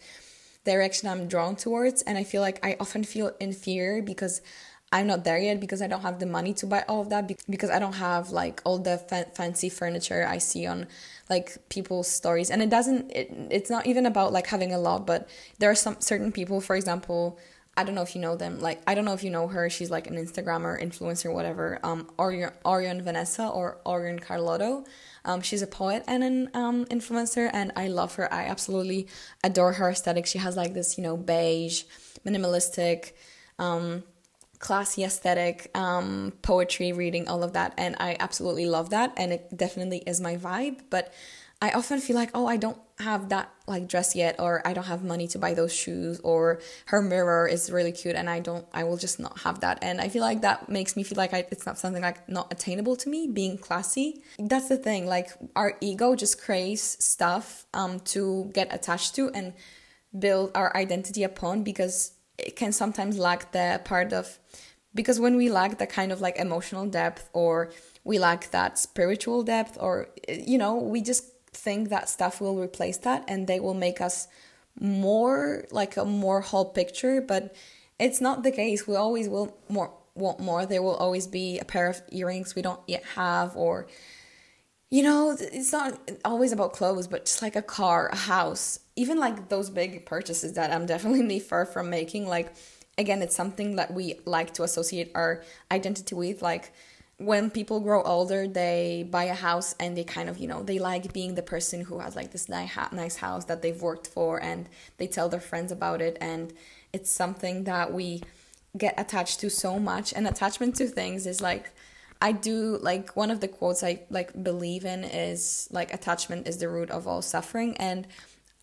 direction i'm drawn towards. And i feel like i often feel inferior because I'm not there yet because I don't have the money to buy all of that because I don't have like all the fa- fancy furniture I see on like people's stories. And it doesn't it, it's not even about like having a lot but there are some certain people for example I don't know if you know them like I don't know if you know her she's like an Instagrammer influencer whatever um Orion, Vanessa or Orion Carloto um, she's a poet and an um, influencer and I love her I absolutely adore her aesthetic she has like this you know beige minimalistic um classy aesthetic, um, poetry, reading, all of that. And I absolutely love that. And it definitely is my vibe. But I often feel like, oh, I don't have that like dress yet, or I don't have money to buy those shoes, or her mirror is really cute and I don't, I will just not have that. And I feel like that makes me feel like I, it's not something like not attainable to me, being classy. That's the thing, like our ego just craves stuff um, to get attached to and build our identity upon because it can sometimes lack the part of because when we lack that kind of like emotional depth or we lack that spiritual depth or you know we just think that stuff will replace that and they will make us more like a more whole picture but it's not the case. We always will more want more. There will always be a pair of earrings we don't yet have or you know it's not always about clothes but just like a car a house even like those big purchases that i'm definitely [laughs] far from making. Like again it's something that we like to associate our identity with like when people grow older they buy a house and they kind of you know they like being the person who has like this nice house that they've worked for and they tell their friends about it. And it's something that we get attached to so much. And attachment to things is like I do like one of the quotes I like believe in is like attachment is the root of all suffering. And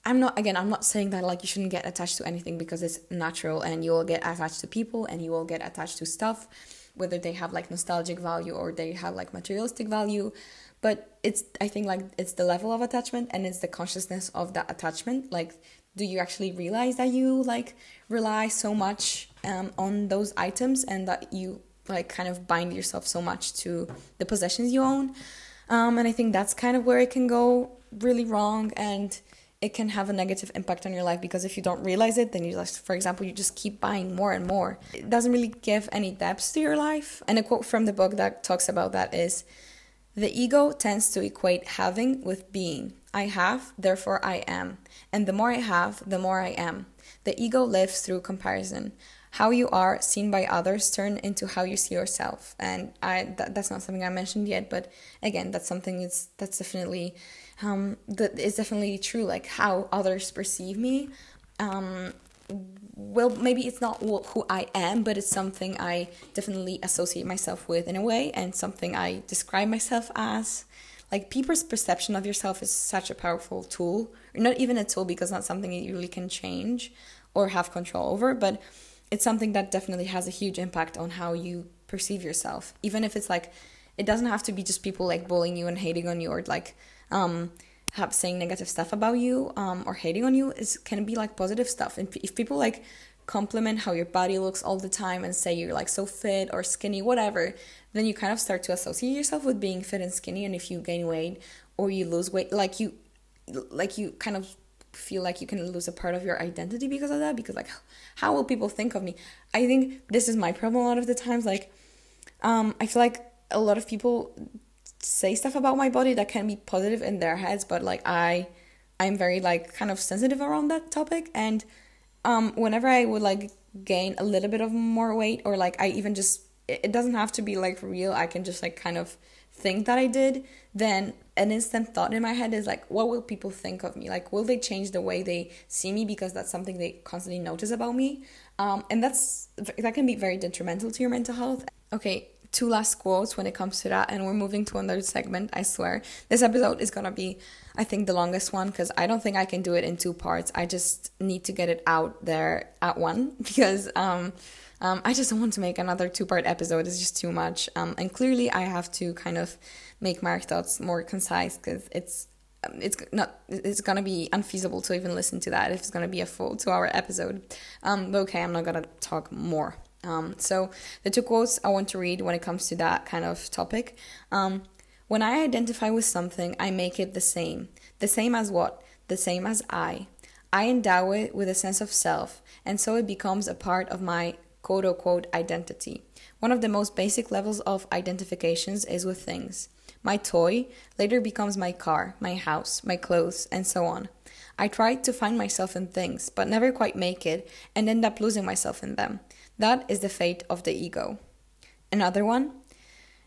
I'm not again I'm not saying that like you shouldn't get attached to anything because it's natural and you will get attached to people and you will get attached to stuff whether they have like nostalgic value or they have like materialistic value but it's I think like it's the level of attachment and it's the consciousness of that attachment like do you actually realize that you like rely so much um, on those items and that you like kind of bind yourself so much to the possessions you own. Um, and I think that's kind of where it can go really wrong and it can have a negative impact on your life because if you don't realize it, then you just, for example, you just keep buying more and more. It doesn't really give any depth to your life. And a quote from the book that talks about that is The ego tends to equate having with being. I have, therefore I am. And the more I have, the more I am. The ego lives through comparison how you are seen by others turn into how you see yourself and i that, that's not something i mentioned yet but again that's something it's that's definitely um that is definitely true like how others perceive me. Um well maybe it's not who i am but it's something i definitely associate myself with in a way and something i describe myself as. Like people's perception of yourself is such a powerful tool. Not even a tool because not something you really can change or have control over but it's something that definitely has a huge impact on how you perceive yourself. Even if it's like it doesn't have to be just people like bullying you and hating on you or like um have saying negative stuff about you um or hating on you is can be like positive stuff. And if people like compliment how your body looks all the time and say you're like so fit or skinny whatever then you kind of start to associate yourself with being fit and skinny and if you gain weight or you lose weight like you like you kind of feel like you can lose a part of your identity because of that because like how will people think of me? I think this is my problem a lot of the times like um i feel like a lot of people say stuff about my body that can be positive in their heads but like i i'm very like kind of sensitive around that topic and um whenever i would like gain a little bit of more weight or like i even just it doesn't have to be like real i can just like kind of think that I did, then an instant thought in my head is like, what will people think of me? Like, will they change the way they see me because that's something they constantly notice about me? Um, and that's that can be very detrimental to your mental health. Okay, two last quotes when it comes to that, and we're moving to another segment. I swear, this episode is gonna be, I think, the longest one because I don't think I can do it in two parts. I just need to get it out there at one [laughs] because um, um, I just don't want to make another two part episode. It's just too much. Um, and clearly, I have to kind of make my thoughts more concise because it's um, it's not it's gonna be unfeasible to even listen to that if it's gonna be a full two hour episode. Um, but okay, I'm not gonna talk more. Um, so the two quotes I want to read when it comes to that kind of topic. Um, when I identify with something, I make it the same. The same as what? The same as I. I endow it with a sense of self, and so it becomes a part of my quote unquote identity. One of the most basic levels of identifications is with things. My toy later becomes my car, my house, my clothes, and so on. I try to find myself in things, but never quite make it and end up losing myself in them. That is the fate of the ego. Another one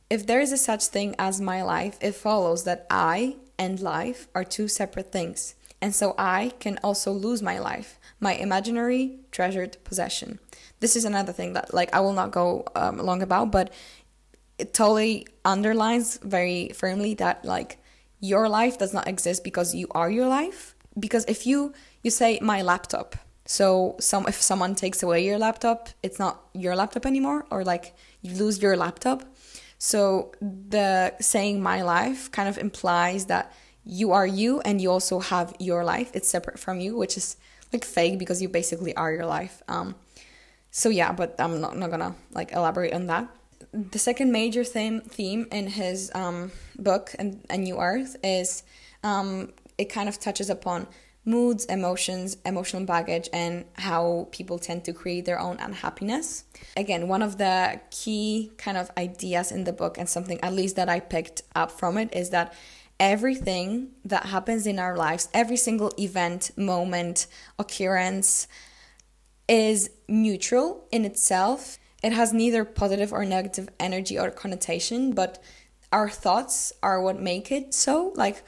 if there is a such thing as my life, it follows that I and life are two separate things, and so I can also lose my life, my imaginary treasured possession this is another thing that like I will not go um, long about, but it totally underlines very firmly that like your life does not exist because you are your life. Because if you you say my laptop, so some if someone takes away your laptop, it's not your laptop anymore, or like you lose your laptop. So the saying my life kind of implies that you are you and you also have your life. It's separate from you, which is like fake because you basically are your life. Um, so yeah, but I'm not, not gonna like elaborate on that. The second major theme theme in his um, book and A New Earth is um, it kind of touches upon moods, emotions, emotional baggage, and how people tend to create their own unhappiness. Again, one of the key kind of ideas in the book, and something at least that I picked up from it, is that everything that happens in our lives, every single event, moment, occurrence, is neutral in itself. It has neither positive or negative energy or connotation, but our thoughts are what make it so. Like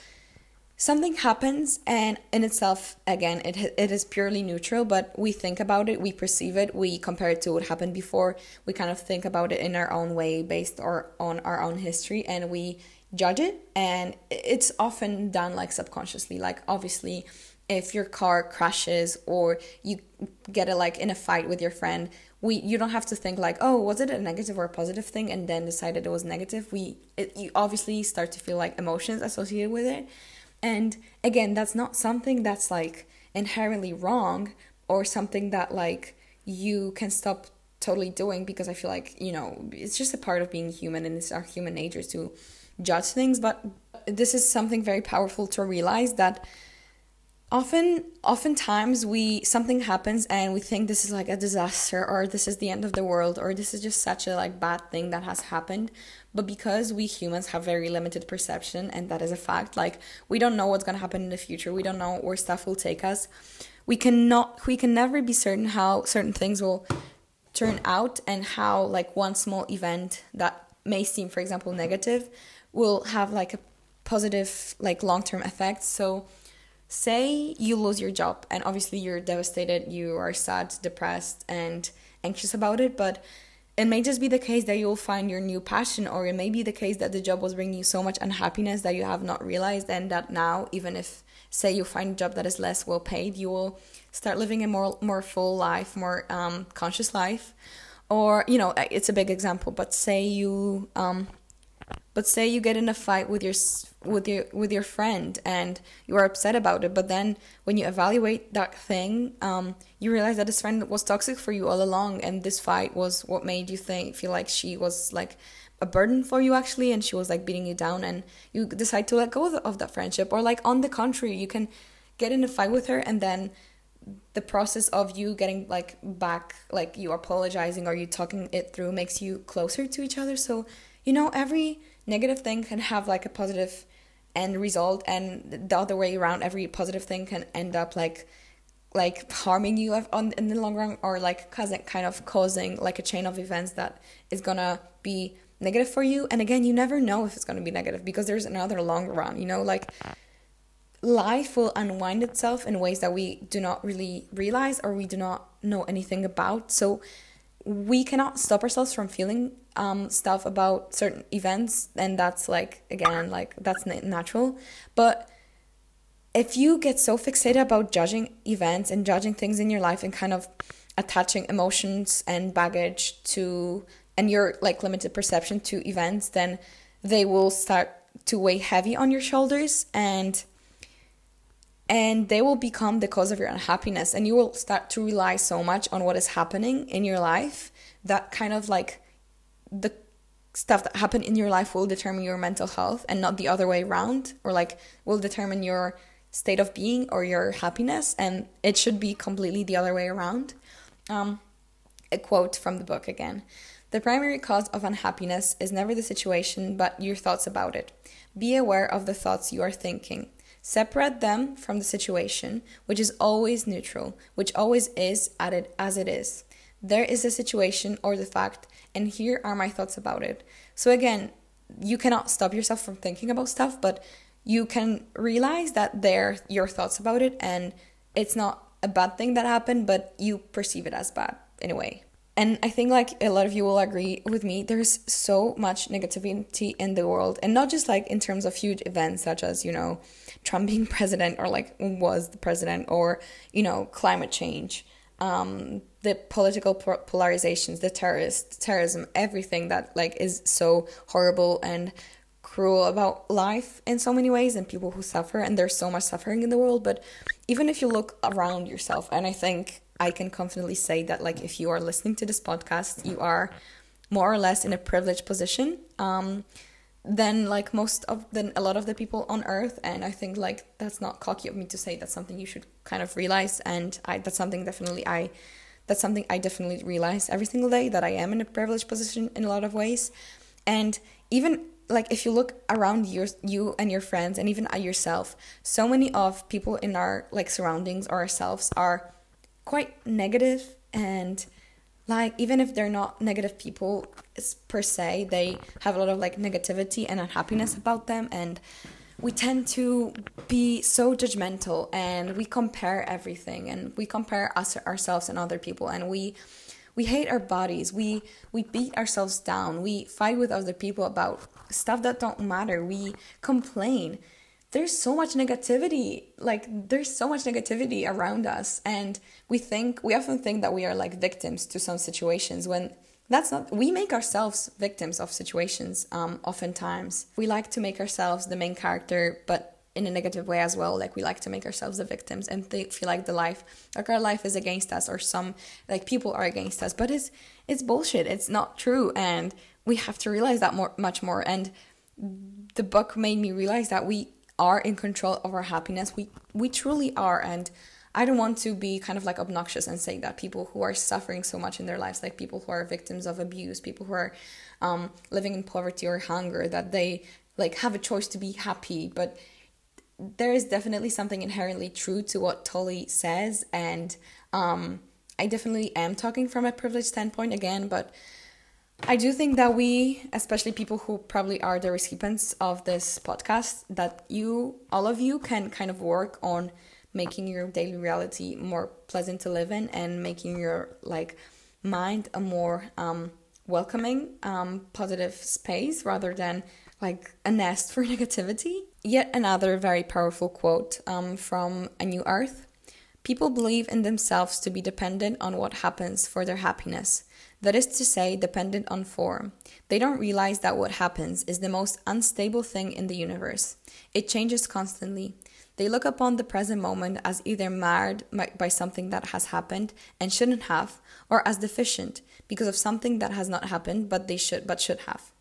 something happens, and in itself, again, it it is purely neutral. But we think about it, we perceive it, we compare it to what happened before. We kind of think about it in our own way, based or on our own history, and we judge it. And it's often done like subconsciously. Like obviously, if your car crashes or you get a like in a fight with your friend we you don't have to think like oh was it a negative or a positive thing and then decided it was negative we it, you obviously start to feel like emotions associated with it and again that's not something that's like inherently wrong or something that like you can stop totally doing because i feel like you know it's just a part of being human and it's our human nature to judge things. But this is something very powerful to realize that often oftentimes we something happens and we think this is like a disaster or this is the end of the world or this is just such a like bad thing that has happened. But because we humans have very limited perception and that is a fact like we don't know what's going to happen in the future. We don't know where stuff will take us. We cannot we can never be certain how certain things will turn out and how like one small event that may seem for example negative will have like a positive like long-term effect. So say you lose your job and obviously you're devastated, you are sad, depressed, and anxious about it, but it may just be the case that you'll find your new passion, or it may be the case that the job was bringing you so much unhappiness that you have not realized, and that now, even if say you find a job that is less well paid, you will start living a more more full life, more um, conscious life. Or you know, it's a big example, but say you um, but say you get in a fight with your with your with your friend and you are upset about it but then when you evaluate that thing um, you realize that this friend was toxic for you all along and this fight was what made you think feel like she was like a burden for you actually and she was like beating you down and you decide to let go of, that friendship. Or like on the contrary you can get in a fight with her and then the process of you getting like back like you apologizing or you talking it through makes you closer to each other. So you know every negative thing can have like a positive end result and the other way around every positive thing can end up like like harming you on in the long run or like causing kind of causing like a chain of events that is gonna be negative for you. And again, you never know if it's to be negative because there's another long run, you know, like life will unwind itself in ways that we do not really realize or we do not know anything about. So we cannot stop ourselves from feeling um, stuff about certain events, and that's like, again, like that's natural. But if you get so fixated about judging events and judging things in your life and kind of attaching emotions and baggage to and your like limited perception to events then they will start to weigh heavy on your shoulders and and they will become the cause of your unhappiness. And you will start to rely so much on what is happening in your life that kind of like the stuff that happen in your life will determine your mental health and not the other way around or like will determine your state of being or your happiness. And it should be completely the other way around. Um, a quote from the book again. The primary cause of unhappiness is never the situation but your thoughts about it. Be aware of the thoughts you are thinking separate them from the situation which is always neutral which always is it as it is there is a situation or the fact and here are my thoughts about it so again you cannot stop yourself from thinking about stuff but you can realize that they're your thoughts about it and it's not a bad thing that happened, but you perceive it as bad in a way. And I think like a lot of you will agree with me, there's so much negativity in the world. And not just like in terms of huge events such as, you know, Trump being president or like was the president or, you know, climate change, um, the political polarizations, the terrorist terrorism, everything that like is so horrible and cruel about life in so many ways and people who suffer and there's so much suffering in the world but even if you look around yourself and i think i can confidently say that like if you are listening to this podcast you are more or less in a privileged position um than like most of than a lot of the people on earth and i think like that's not cocky of me to say that's something you should kind of realize and i that's something definitely i that's something i definitely realize every single day that i am in a privileged position in a lot of ways. And even like if you look around your you and your friends and even at yourself so many of people in our like surroundings or ourselves are quite negative and like even if they're not negative people per se they have a lot of like negativity and unhappiness about them and we tend to be so judgmental and we compare everything and we compare us ourselves and other people and we we hate our bodies. We we beat ourselves down. We fight with other people about stuff that don't matter. We complain there's so much negativity like there's so much negativity around us and we think we often think that we are like victims to some situations when that's not we make ourselves victims of situations um, oftentimes. We like to make ourselves the main character but in a negative way as well like we like to make ourselves the victims and feel like the life like our life is against us or some like people are against us but it's it's bullshit it's not true and we have to realize that more much more and the book made me realize that we are in control of our happiness we we truly are and I don't want to be kind of like obnoxious and say that people who are suffering so much in their lives, like people who are victims of abuse, people who are um, living in poverty or hunger, that they like have a choice to be happy. But there is definitely something inherently true to what Tolle says, and um, I definitely am talking from a privileged standpoint again, but I do think that we, especially people who probably are the recipients of this podcast, that you, all of you, can kind of work on making your daily reality more pleasant to live in and making your like mind a more um, welcoming, um, positive space rather than like a nest for [laughs] negativity. Yet another very powerful quote um, from A New Earth People believe in themselves to be dependent on what happens for their happiness. That is to say, dependent on form. They don't realize that what happens is the most unstable thing in the universe. It changes constantly. They look upon the present moment as either marred by something that has happened and shouldn't have, or as deficient because of something that has not happened but they should but should have.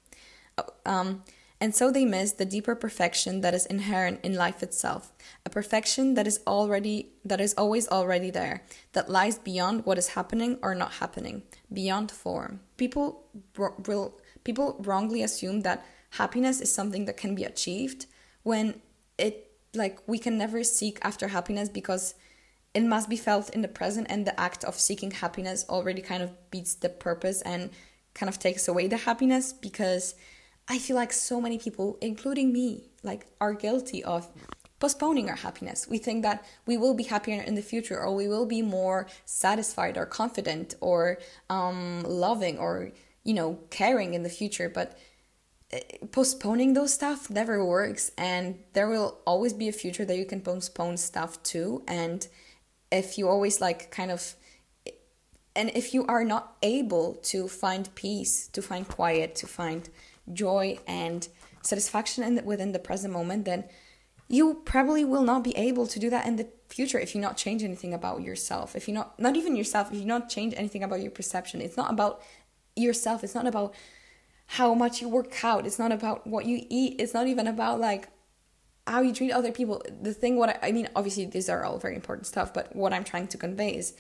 Um, and so they miss the deeper perfection that is inherent in life itself, a perfection that is already that is always already there, that lies beyond what is happening or not happening, beyond form. People will people wrongly assume that happiness is something that can be achieved when it like we can never seek after happiness because it must be felt in the present and the act of seeking happiness already kind of beats the purpose and kind of takes away the happiness because I feel like so many people, including me, like are guilty of postponing our happiness. We think that we will be happier in the future, or we will be more satisfied, or confident, or um, loving, or you know, caring in the future. But eh, postponing those stuff never works, and there will always be a future that you can postpone stuff to. And if you always like kind of and if you are not able to find peace, to find quiet, to find joy and satisfaction in the, within the present moment, then you probably will not be able to do that in the future if you not change anything about yourself. If you not not even yourself if you not change anything about your perception. It's not about yourself. It's not about how much you work out. It's not about what you eat. It's not even about like how you treat other people. The thing what I, I mean obviously these are all very important stuff but what i'm trying to convey is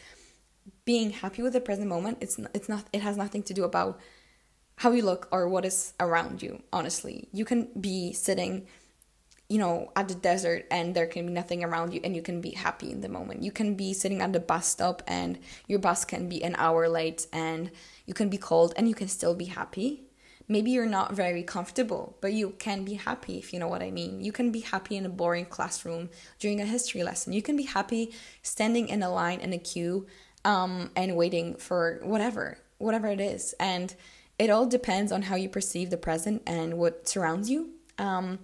being happy with the present moment it's it's not it has nothing to do about how you look or what is around you honestly. You can be sitting you know at the desert and there can be nothing around you and you can be happy in the moment. You can be sitting at the bus stop and your bus can be an hour late and you can be cold and you can still be happy. Maybe you're not very comfortable but you can be happy if you know what i mean. You can be happy in a boring classroom during a history lesson. You can be happy standing in a line in a queue um, and waiting for whatever whatever it is. And it all depends on how you perceive the present and what surrounds you. Um,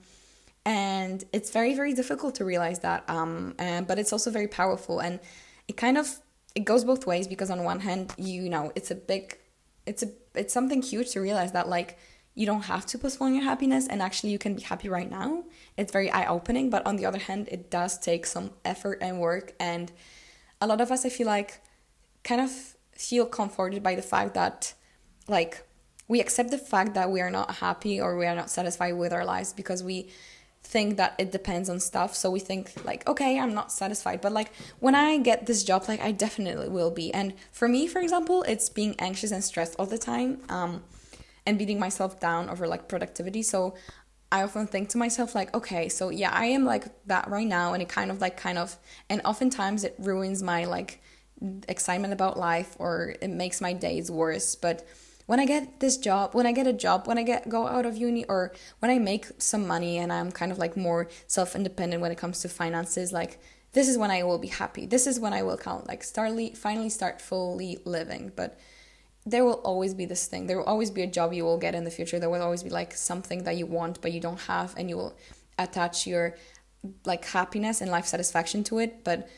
and it's very very difficult to realize that um and, but it's also very powerful. And it kind of it goes both ways because on one hand you know it's a big it's a it's something huge to realize that like you don't have to postpone your happiness and actually you can be happy right now. It's very eye opening but on the other hand it does take some effort and work. And a lot of us i feel like kind of feel comforted by the fact that like we accept the fact that we are not happy or we are not satisfied with our lives because we think that it depends on stuff. So we think like okay i'm not satisfied. But like when i get this job like i definitely will be. And for me for example it's being anxious and stressed all the time um and beating myself down over like productivity. So i often think to myself like okay so yeah i am like that right now. And it kind of like kind of and oftentimes it ruins my like excitement about life or it makes my days worse. But when I get this job, when I get a job, when I get go out of uni or when I make some money and I'm kind of like more self-independent when it comes to finances, like this is when I will be happy. This is when I will count like startly finally start fully living. But there will always be this thing. There will always be a job you will get in the future. There will always be like something that you want but you don't have and you will attach your like happiness and life satisfaction to it, but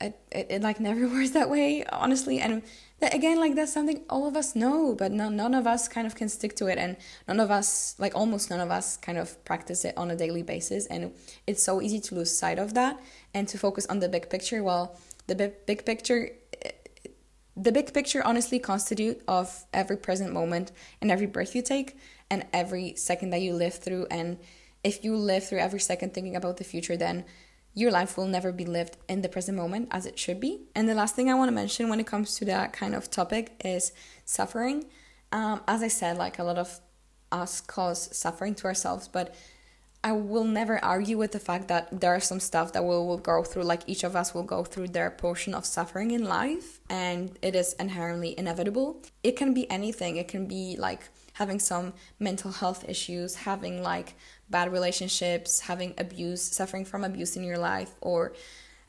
it, it, it like [laughs] never works that way, honestly. And that again like that's something all of us know but no, none of us kind of can stick to it and none of us like almost none of us kind of practice it on a daily basis and it's so easy to lose sight of that and to focus on the big picture. Well the big, big picture eh, the big picture honestly constitute of every present moment and every breath you take and every second that you live through and if you live through every second thinking about the future then your life will never be lived in the present moment as it should be. And the last thing I want to mention when it comes to that kind of topic is suffering. Um, as I said, like a lot of us cause suffering to ourselves, but I will never argue with the fact that there are some stuff that we will go through, like each of us will go through their portion of suffering in life, and it is inherently inevitable. It can be anything, it can be like having some mental health issues, having like bad relationships, having abuse, suffering from abuse in your life, or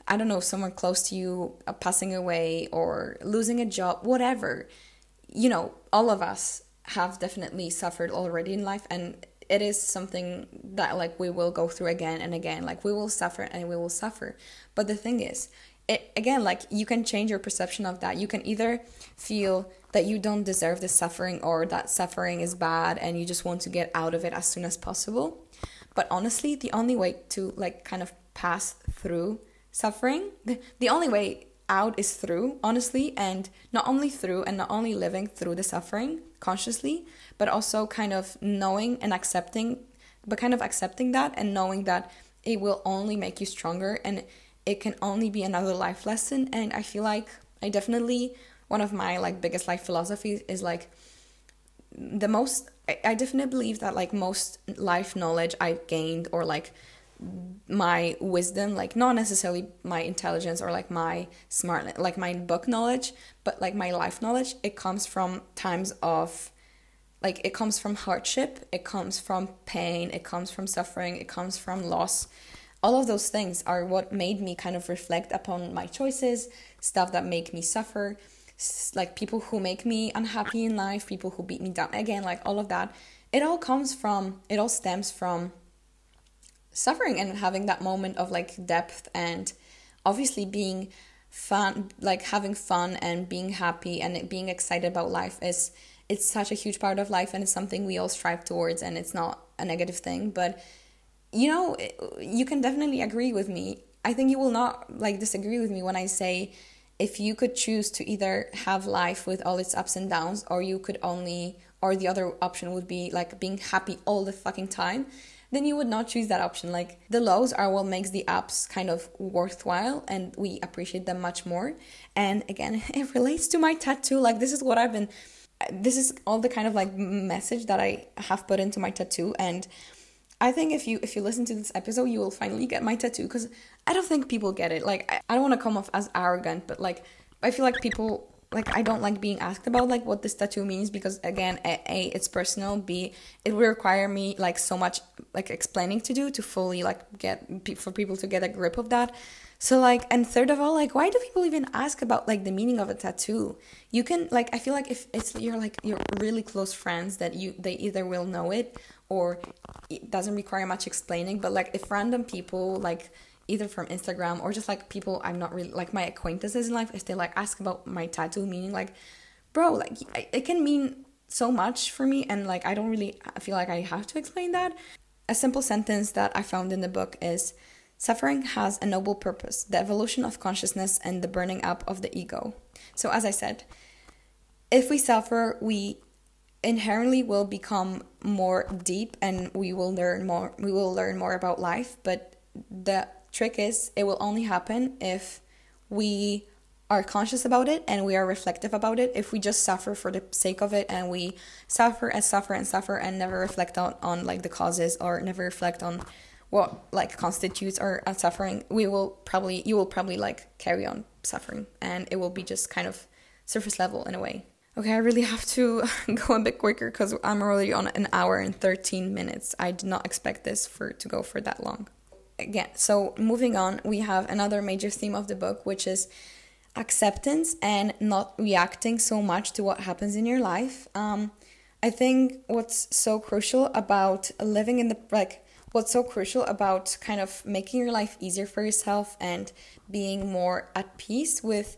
I don't know, someone close to you uh, passing away or losing a job, whatever. You know, all of us have definitely suffered already in life, and it is something that like we will go through again and again. Like we will suffer and we will suffer. But the thing is, it again, like you can change your perception of that. You can either feel that you don't deserve the suffering or that suffering is bad and you just want to get out of it as soon as possible but honestly, the only way to like kind of pass through suffering, the, the only way out is through, honestly, and not only through and not only living through the suffering consciously, but also kind of knowing and accepting, but kind of accepting that and knowing that it will only make you stronger and it can only be another life lesson. And I feel like I definitely, one of my like biggest life philosophies is like the most I definitely believe that like most life knowledge I've gained or like my wisdom like not necessarily my intelligence or like my smart like my book knowledge but like my life knowledge it comes from times of like it comes from hardship it comes from pain it comes from suffering it comes from loss. All of those things are what made me kind of reflect upon my choices stuff that make me suffer like people who make me unhappy in life people who beat me down again like all of that. It all comes from it all stems from suffering and having that moment of like depth and obviously being fun like having fun and being happy and being excited about life is it's such a huge part of life and it's something we all strive towards and it's not a negative thing but you know you can definitely agree with me. I think you will not like disagree with me when i say if you could choose to either have life with all its ups and downs or you could only or the other option would be like being happy all the fucking time then you would not choose that option. Like the lows are what makes the ups kind of worthwhile and we appreciate them much more. And again, [laughs] it relates to my tattoo. Like this is what I've been this is all the kind of like message that I have put into my tattoo and I think if you if you listen to this episode, you will finally get my tattoo because I don't think people get it. Like I, I don't want to come off as arrogant, but like I feel like people like I don't like being asked about like what this tattoo means because again, a, a it's personal. B it will require me like so much like explaining to do to fully like get for people to get a grip of that. So like and third of all, like why do people even ask about like the meaning of a tattoo? You can like I feel like if it's you're like you're really close friends that you they either will know it or it doesn't require much explaining. But like if random people like either from Instagram or just like people I'm not really like my acquaintances in life, if they like ask about my tattoo meaning, like, bro, like it can mean so much for me, and like I don't really feel like I have to explain that. A simple sentence that I found in the book is Suffering has a noble purpose, the evolution of consciousness and the burning up of the ego. So, as I said, if we suffer, we inherently will become more deep and we will learn more we will learn more about life but the trick is it will only happen if we are conscious about it and we are reflective about it. If we just suffer for the sake of it and we suffer and suffer and suffer and never reflect on, on like the causes or never reflect on what like constitutes our suffering we will probably you will probably like carry on suffering and it will be just kind of surface level in a way okay i really have to [laughs] go a bit quicker because i'm already on an hour and 13 minutes i did not expect this for to go for that long again, so moving on, we have another major theme of the book, which is acceptance and not reacting so much to what happens in your life. Um, I think what's so crucial about living in the like what's so crucial about kind of making your life easier for yourself and being more at peace with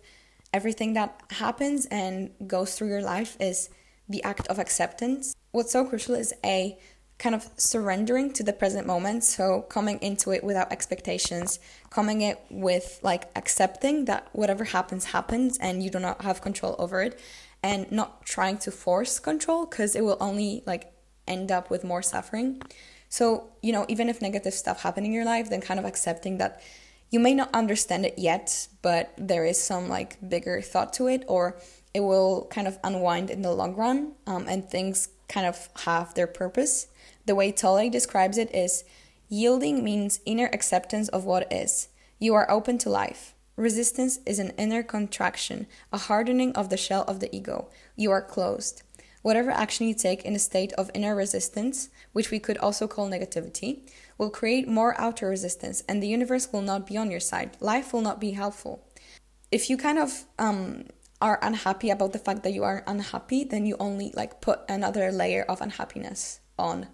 everything that happens and goes through your life is the act of acceptance. What's so crucial is a kind of surrendering to the present moment so coming into it without expectations coming it with like accepting that whatever happens happens and you do not have control over it and not trying to force control because it will only like end up with more suffering so you know even if negative stuff happen in your life then kind of accepting that you may not understand it yet but there is some like bigger thought to it or it will kind of unwind in the long run um, and things kind of have their purpose the way Tolle describes it is yielding means inner acceptance of what is. You are open to life. Resistance is an inner contraction, a hardening of the shell of the ego. You are closed. Whatever action you take in a state of inner resistance, which we could also call negativity, will create more outer resistance, and the universe will not be on your side. Life will not be helpful. If you kind of um, are unhappy about the fact that you are unhappy, then you only like put another layer of unhappiness on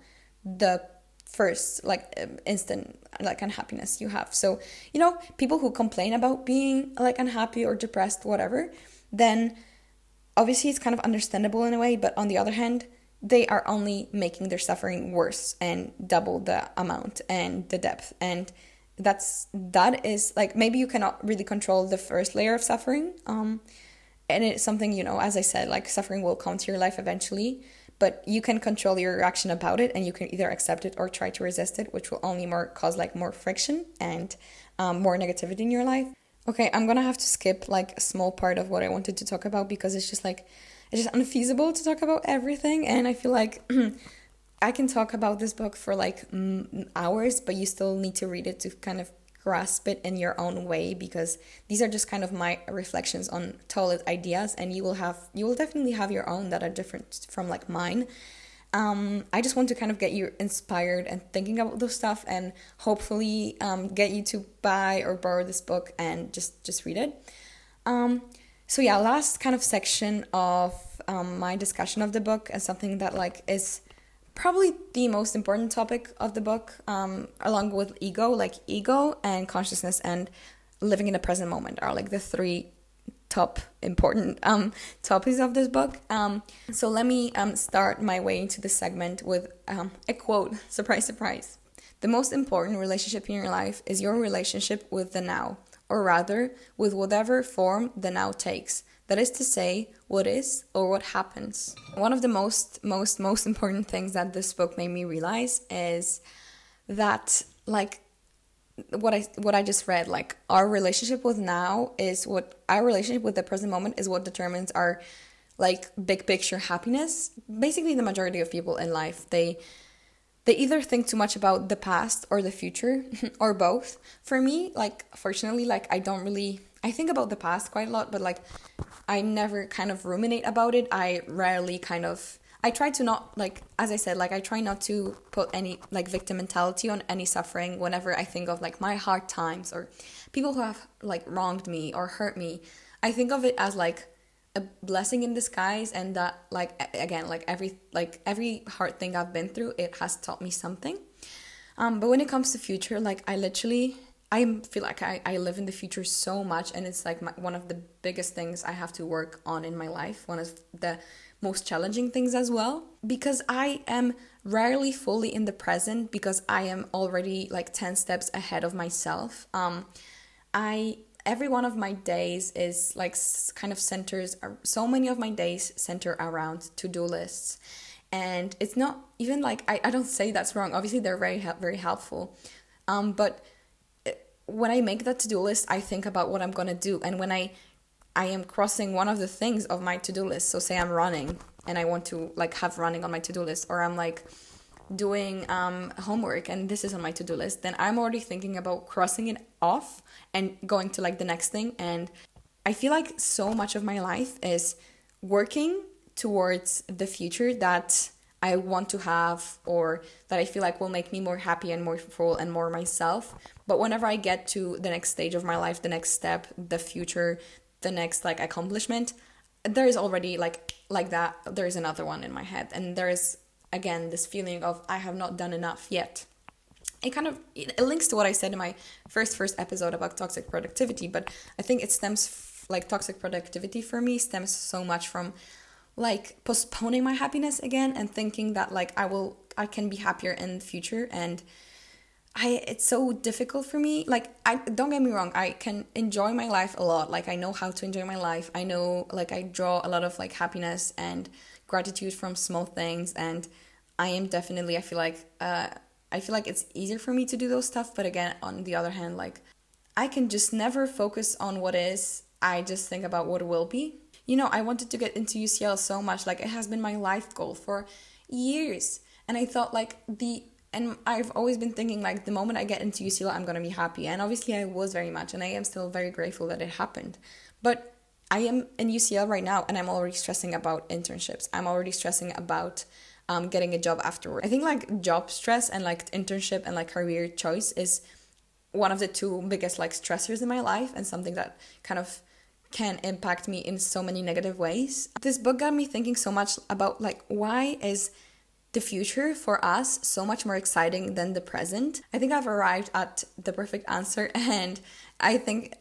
the first like um, instant like unhappiness you have so you know people who complain about being like unhappy or depressed whatever then obviously it's kind of understandable in a way but on the other hand they are only making their suffering worse and double the amount and the depth. And that's that is like maybe you cannot really control the first layer of suffering um and it's something you know as i said like suffering will come to your life eventually but you can control your reaction about it and you can either accept it or try to resist it which will only more cause like more friction and um, more negativity in your life. Okay i'm gonna have to skip like a small part of what i wanted to talk about because it's just like it's just unfeasible to talk about everything and i feel like [clears throat] i can talk about this book for like hours but you still need to read it to kind of grasp it in your own way because these are just kind of my reflections on Tolle's ideas and you will have you will definitely have your own that are different from like mine um, I just want to kind of get you inspired and thinking about those stuff, and hopefully um, get you to buy or borrow this book and just just read it. Um, so yeah, last kind of section of um, my discussion of the book and something that like is probably the most important topic of the book, um, along with ego, like ego and consciousness and living in the present moment are like the three top important um, topics of this book. Um, so let me um, start my way into this segment with um, a quote. [laughs] Surprise, surprise. The most important relationship in your life is your relationship with the now, or rather, with whatever form the now takes. That is to say, what is or what happens. One of the most, most, most [laughs] important things that this book made me realize is that, like, what I what I just read, like our relationship with now is what our relationship with the present moment is what determines our like big picture happiness. Basically, the majority of people in life they they either think too much about the past or the future [laughs] or both. For me, like fortunately, like I don't really I think about the past quite a lot, but like I never kind of ruminate about it. I rarely kind of I try to not like as I said like I try not to put any like victim mentality on any suffering whenever I think of like my hard times or people who have like wronged me or hurt me. I think of it as like a blessing in disguise and that like again like every like every hard thing I've been through it has taught me something. Um but when it comes to future like I literally I feel like I, I live in the future so much and it's like my, one of the biggest things I have to work on in my life. One of the most challenging things as well because I am rarely fully in the present because I am already like 10 steps ahead of myself. Um I every one of my days is like kind of centers so many of my days center around to-do lists. And it's not even like I, I don't say that's wrong. Obviously they're very very helpful. Um but eh, when I make that to-do list, I think about what I'm going to do and when I I am crossing one of the things of my to-do list. So say I'm running and I want to like have running on my to-do list or I'm like doing um, homework and this is on my to-do list, then I'm already thinking about crossing it off and going to like the next thing and I feel like so much of my life is working towards the future that I want to have or that I feel like will make me more happy and more full and more myself. But whenever I get to the next stage of my life, the next step, the future, the next like accomplishment there is already like like that there is another one in my head and there is again this feeling of i have not done enough yet it kind of it links to what i said in my first first episode about toxic productivity but i think it stems f- like toxic productivity for me stems so much from like postponing my happiness again and thinking that like i will i can be happier in the future and I it's so difficult for me. Like I don't get me wrong, I can enjoy my life a lot. Like I know how to enjoy my life. I know like I draw a lot of like happiness and gratitude from small things and I am definitely I feel like uh I feel like it's easier for me to do those stuff, but again, on the other hand, like I can just never focus on what is. I just think about what will be. You know, I wanted to get into UCL so much. Like it has been my life goal for years. And I thought like the and I've always been thinking like the moment I get into UCL, I'm gonna be happy. And obviously, I was very much, and I am still very grateful that it happened. But I am in UCL right now, and I'm already stressing about internships. I'm already stressing about um, getting a job afterward. I think like job stress and like internship and like career choice is one of the two biggest like stressors in my life, and something that kind of can impact me in so many negative ways. This book got me thinking so much about like why is the future for us so much more exciting than the present. I think I've arrived at the perfect answer, [laughs] and I think,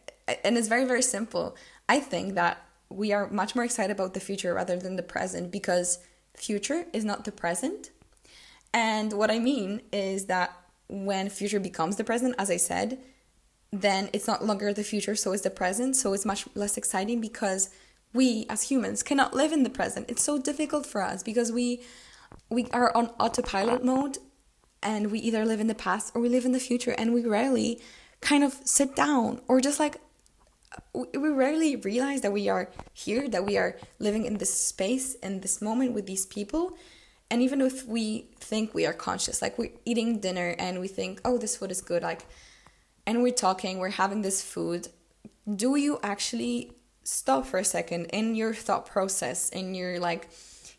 and it's very, very simple. I think that we are much more excited about the future rather than the present because future is not the present. And what I mean is that when future becomes the present, as I said, then it's not longer the future, so it's the present. So it's much less exciting because we as humans cannot live in the present. It's so difficult for us because we we are on autopilot mode and we either live in the past or we live in the future and we rarely kind of sit down or just like we rarely realize that we are here that we are living in this space in this moment with these people. And even if we think we are conscious like we're eating dinner and we think oh this food is good like and we're talking we're having this food do you actually stop for a second in your thought process in your like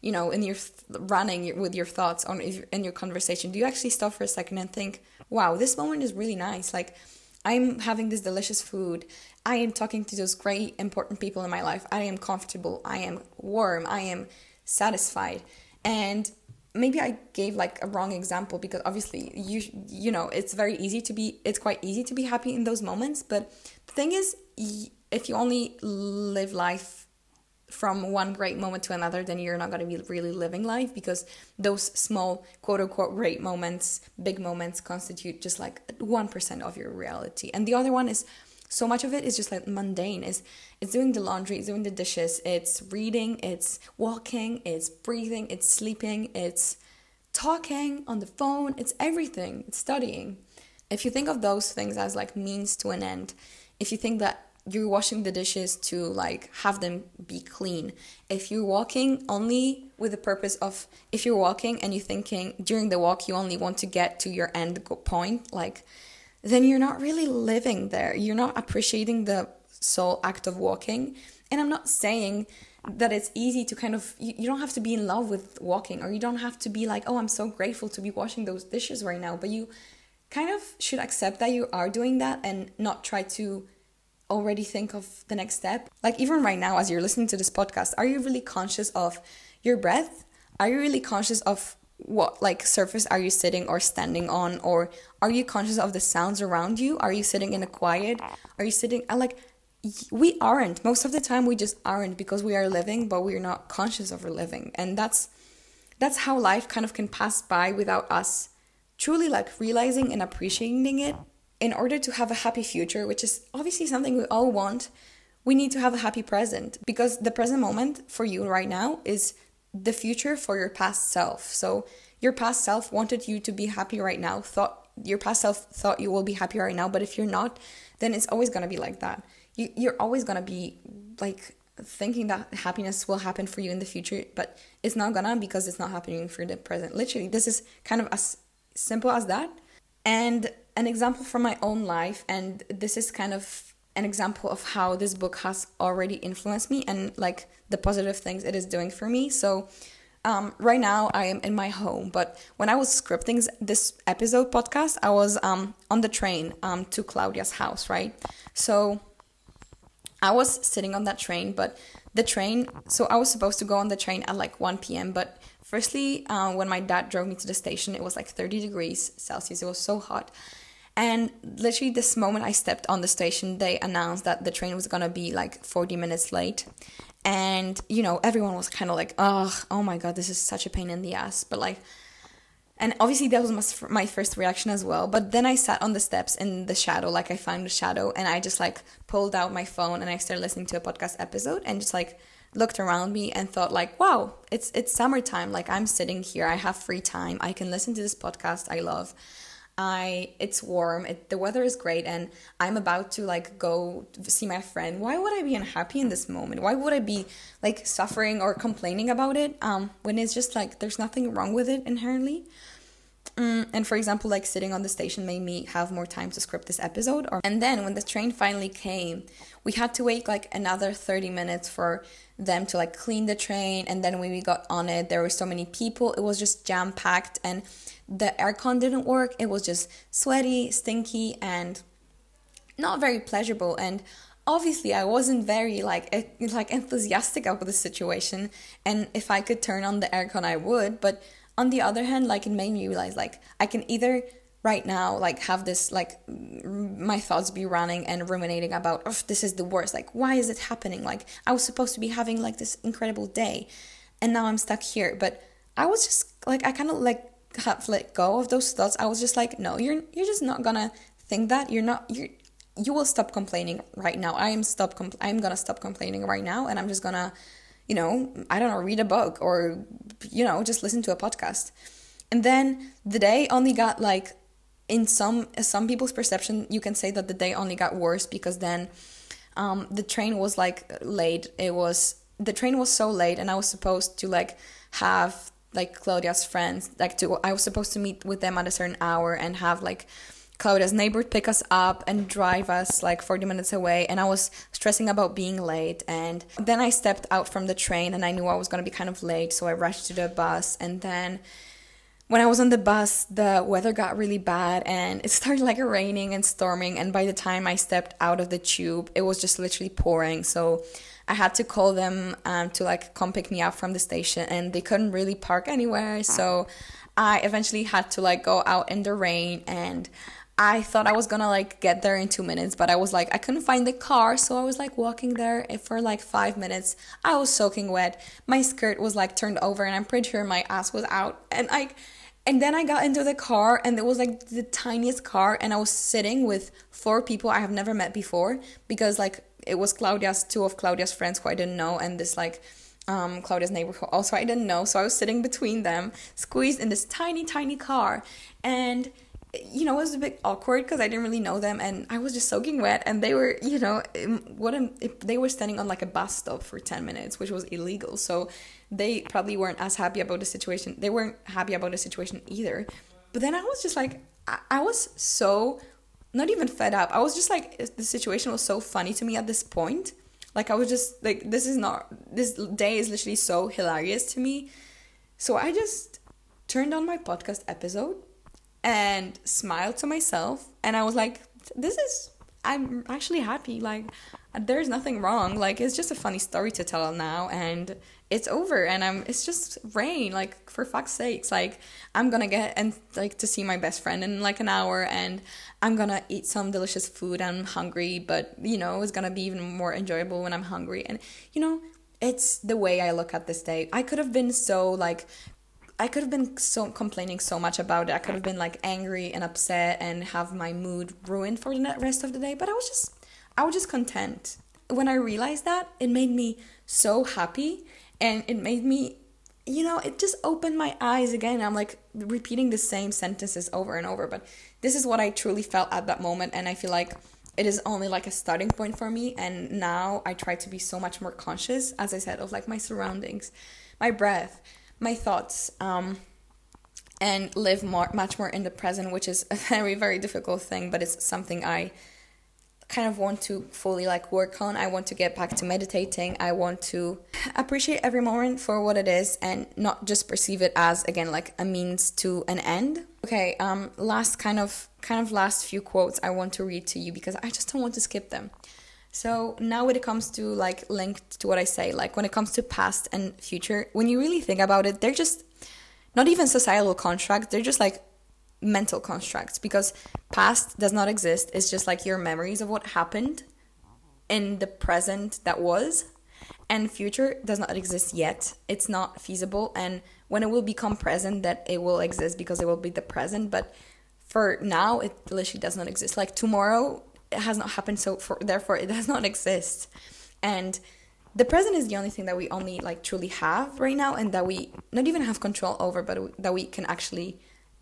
you know in your running with your thoughts on in your conversation? Do you actually stop for a second and think wow this moment is really nice. Like i'm having this delicious food i am talking to those great important people in my life. I am comfortable. I am warm. I am satisfied. And maybe i gave like a wrong example because obviously you you know it's very easy to be it's quite easy to be happy in those moments. But the thing is if you only live life from one great moment to another, then you're not going to be really living life because those small, quote unquote, great moments, big moments constitute just like 1% of your reality. And the other one is so much of it is just like mundane is it's doing the laundry it's doing the dishes it's reading it's walking it's breathing it's sleeping it's talking on the phone it's everything it's studying if you think of those things as like means to an end if you think that you're washing the dishes to like have them be clean. If you're walking only with the purpose of if you're walking and you're thinking during the walk you only want to get to your end point, like then you're not really living there. You're not appreciating the sole act of walking. And I'm not saying that it's easy to kind of you, you don't have to be in love with walking or you don't have to be like, "Oh, I'm so grateful to be washing those dishes right now." But you kind of should accept that you are doing that and not try to already think of the next step? Like, even right now, as you're listening to this podcast, are you really conscious of your breath? Are you really conscious of what like surface are you sitting or standing on or are you conscious of the sounds around you? Are you sitting in a quiet? Are you sitting I like we aren't. Most of the time we just aren't because we are living but we're not conscious of our living. And that's that's how life kind of can pass by without us truly like realizing and appreciating it. In order to have a happy future, which is obviously something we all want, we need to have a happy present because the present moment for you right now is the future for your past self. So your past self wanted you to be happy right now, thought your past self thought you will be happy right now, but if you're not, then it's always gonna be like that. You you're always gonna be like thinking that happiness will happen for you in the future, but it's not gonna because it's not happening for the present. Literally, this is kind of as simple as that. And an example from my own life, and this is kind of an example of how this book has already influenced me and like the positive things it is doing for me. So, um, right now I am in my home, but when I was scripting this episode podcast, I was um, on the train um, to Claudia's house, right? So I was sitting on that train, but the train, so I was supposed to go on the train at like 1 p.m., but Firstly, uh, when my dad drove me to the station, it was like 30 degrees Celsius. It was so hot. And literally, this moment I stepped on the station, they announced that the train was gonna be like 40 minutes late. And, you know, everyone was kind of like, oh, oh my God, this is such a pain in the ass. But like, and obviously that was my, my first reaction as well. But then I sat on the steps in the shadow, like I found the shadow, and I just like pulled out my phone and I started listening to a podcast episode and just like looked around me and thought like wow it's it's summertime like i'm sitting here i have free time i can listen to this podcast i love i it's warm it, the weather is great and i'm about to like go see my friend why would i be unhappy in this moment why would i be like suffering or complaining about it um when it's just like there's nothing wrong with it inherently Mm, and for example, like sitting on the station made me have more time to script this episode. Or and then when the train finally came, we had to wait like another thirty minutes for them to like clean the train. And then when we got on it, there were so many people. It was just jam packed, and the aircon didn't work. It was just sweaty, stinky, and not very pleasurable. And obviously I wasn't very like like enthusiastic about the situation. And if I could turn on the aircon I would. But on the other hand like it made me realize like i can either right now like have this like my thoughts be running and ruminating about oh this is the worst. Like why is it happening? Like i was supposed to be having like this incredible day and now i'm stuck here. But i was just like i kind of like have let go of those thoughts i was just like no you're you're just not gonna think that you're not you you will stop complaining right now i am stop compl- i'm gonna stop complaining right now and i'm just gonna you know, I don't know, read a book or, you know, just listen to a podcast. And then the day only got like, in some some people's perception, you can say that the day only got worse because then um, the train was like late. It was the train was so late, and I was supposed to like have like Claudia's friends like to I was supposed to meet with them at a certain hour and have like Claudia's neighbor pick us up and drive us like 40 minutes away. And I was stressing about being late. And then I stepped out from the train and I knew I was going to be kind of late. So I rushed to the bus. And then when I was on the bus, the weather got really bad and it started like raining and storming. And by the time I stepped out of the tube, it was just literally pouring. So I had to call them um, to like come pick me up from the station and they couldn't really park anywhere. So I eventually had to like go out in the rain and I thought I was gonna like get there in two minutes, but I was like, I couldn't find the car, so I was like walking there for like five minutes. I was soaking wet. My skirt was like turned over, and I'm pretty sure my ass was out. And I, and then I got into the car, and it was like the tiniest car, and I was sitting with four people I have never met before because like it was Claudia's two of Claudia's friends who I didn't know, and this like um, Claudia's neighbor who also I didn't know. So I was sitting between them, squeezed in this tiny, tiny car, and you know, it was a bit awkward because I didn't really know them and I was just soaking wet and they were, you know, what if they were standing on like a bus stop for 10 minutes, which was illegal. So they probably weren't as happy about the situation. They weren't happy about the situation either. But then I was just like, I, I was so not even fed up. I was just like, the situation was so funny to me at this point. Like, I was just like, this is not, this day is literally so hilarious to me. So I just turned on my podcast episode and smiled to myself and I was like this is I'm actually happy like there's nothing wrong like it's just a funny story to tell now and it's over and I'm it's just rain like for fuck's sakes like I'm gonna get and like to see my best friend in like an hour and I'm gonna eat some delicious food I'm hungry but you know it's gonna be even more enjoyable when I'm hungry and you know it's the way I look at this day. I could have been so like I could have been so complaining so much about it. I could have been like angry and upset and have my mood ruined for the rest of the day. But I was just, I was just content. When I realized that, it made me so happy, and it made me, you know, it just opened my eyes again. I'm like repeating the same sentences over and over, but this is what I truly felt at that moment, and I feel like it is only like a starting point for me. And now I try to be so much more conscious, as I said, of like my surroundings, my breath my thoughts um, and live more much more in the present which is a very very difficult thing but it's something i kind of want to fully like work on. I want to get back to meditating. I want to appreciate every moment for what it is and not just perceive it as again like a means to an end. Okay um last kind of kind of last few quotes i want to read to you because i just don't want to skip them so now when it comes to like linked to what I say, like when it comes to past and future, when you really think about it, they're just not even societal constructs, they're just like mental constructs because past does not exist. It's just like your memories of what happened in the present that was. And future does not exist yet. It's not feasible. And when it will become present, that it will exist because it will be the present. But for now, it literally does not exist. Like tomorrow it has not happened so for therefore it does [laughs] not exist. And the present is the only thing that we only like truly have right now and that we not even have control over but that we can actually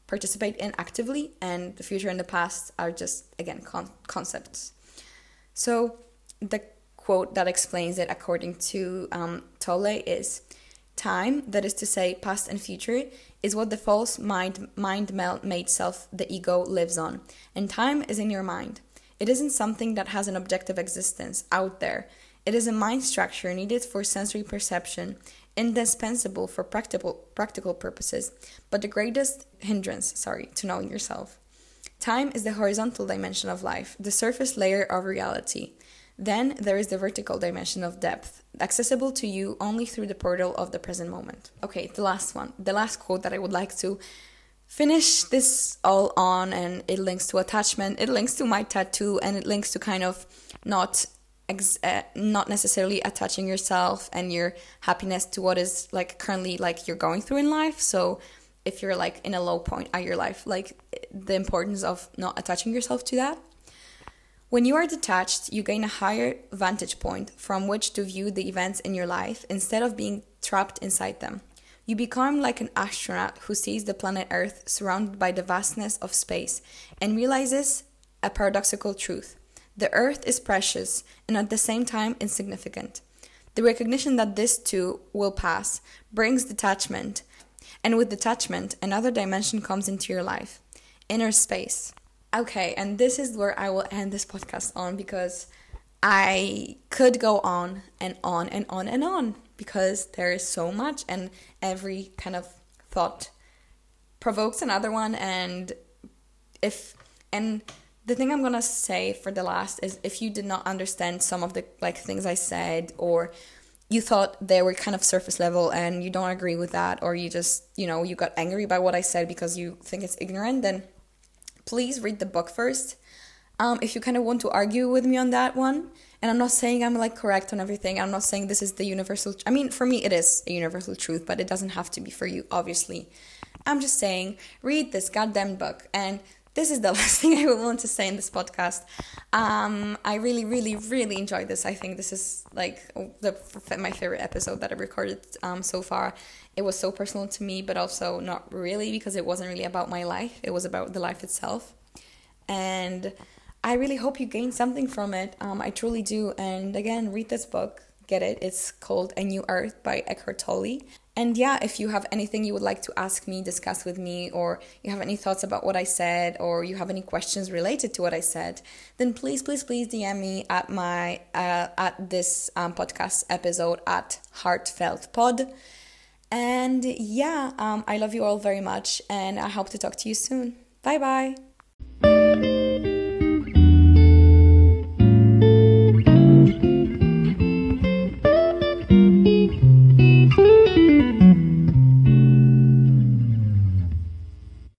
participate in actively and the future and the past are just again con- concepts. So the quote that explains it according to um, Tolle is time that is to say past and future is what the false mind mind made self the ego lives on. And time is in your mind it isn't something that has an objective existence out there. It is a mind structure needed for sensory perception, indispensable for practical practical purposes, but the greatest hindrance, sorry, to knowing yourself. Time is the horizontal dimension of life, the surface layer of reality. Then there is the vertical dimension of depth, accessible to you only through the portal of the present moment. Okay, the last one, the last quote that I would like to finish this all on and it links to attachment it links to my tattoo and it links to kind of not ex- uh, not necessarily attaching yourself and your happiness to what is like currently like you're going through in life. So if you're like in a low point at your life like the importance of not attaching yourself to that. When you are detached you gain a higher vantage point from which to view the events in your life instead of being trapped inside them you become like an astronaut who sees the planet Earth surrounded by the vastness of space and realizes a paradoxical truth. The Earth is precious and at the same time insignificant. The recognition that this too will pass brings detachment, and with detachment, another dimension comes into your life inner space. Okay, and this is where I will end this podcast on because I could go on and on and on and on because there is so much, and every kind of thought provokes another one. And if, and the thing I'm gonna say for the last is if you did not understand some of the like things I said, or you thought they were kind of surface level and you don't agree with that, or you just, you know, you got angry by what I said because you think it's ignorant, then please read the book first. Um, if you kind of want to argue with me on that one, and I'm not saying I'm like correct on everything, I'm not saying this is the universal. I mean, for me, it is a universal truth, but it doesn't have to be for you, obviously. I'm just saying, read this goddamn book. And this is the [laughs] last thing I would want to say in this podcast. Um, I really, really, really enjoyed this. I think this is like the my favorite episode that I recorded um, so far. It was so personal to me, but also not really because it wasn't really about my life. It was about the life itself, and I really hope you gain something from it. Um, I truly do. And again, read this book. Get it. It's called A New Earth by Eckhart Tolle. And yeah, if you have anything you would like to ask me, discuss with me, or you have any thoughts about what I said, or you have any questions related to what I said, then please, please, please DM me at my uh, at this um, podcast episode at Heartfelt Pod. And yeah, um, I love you all very much, and I hope to talk to you soon. Bye bye.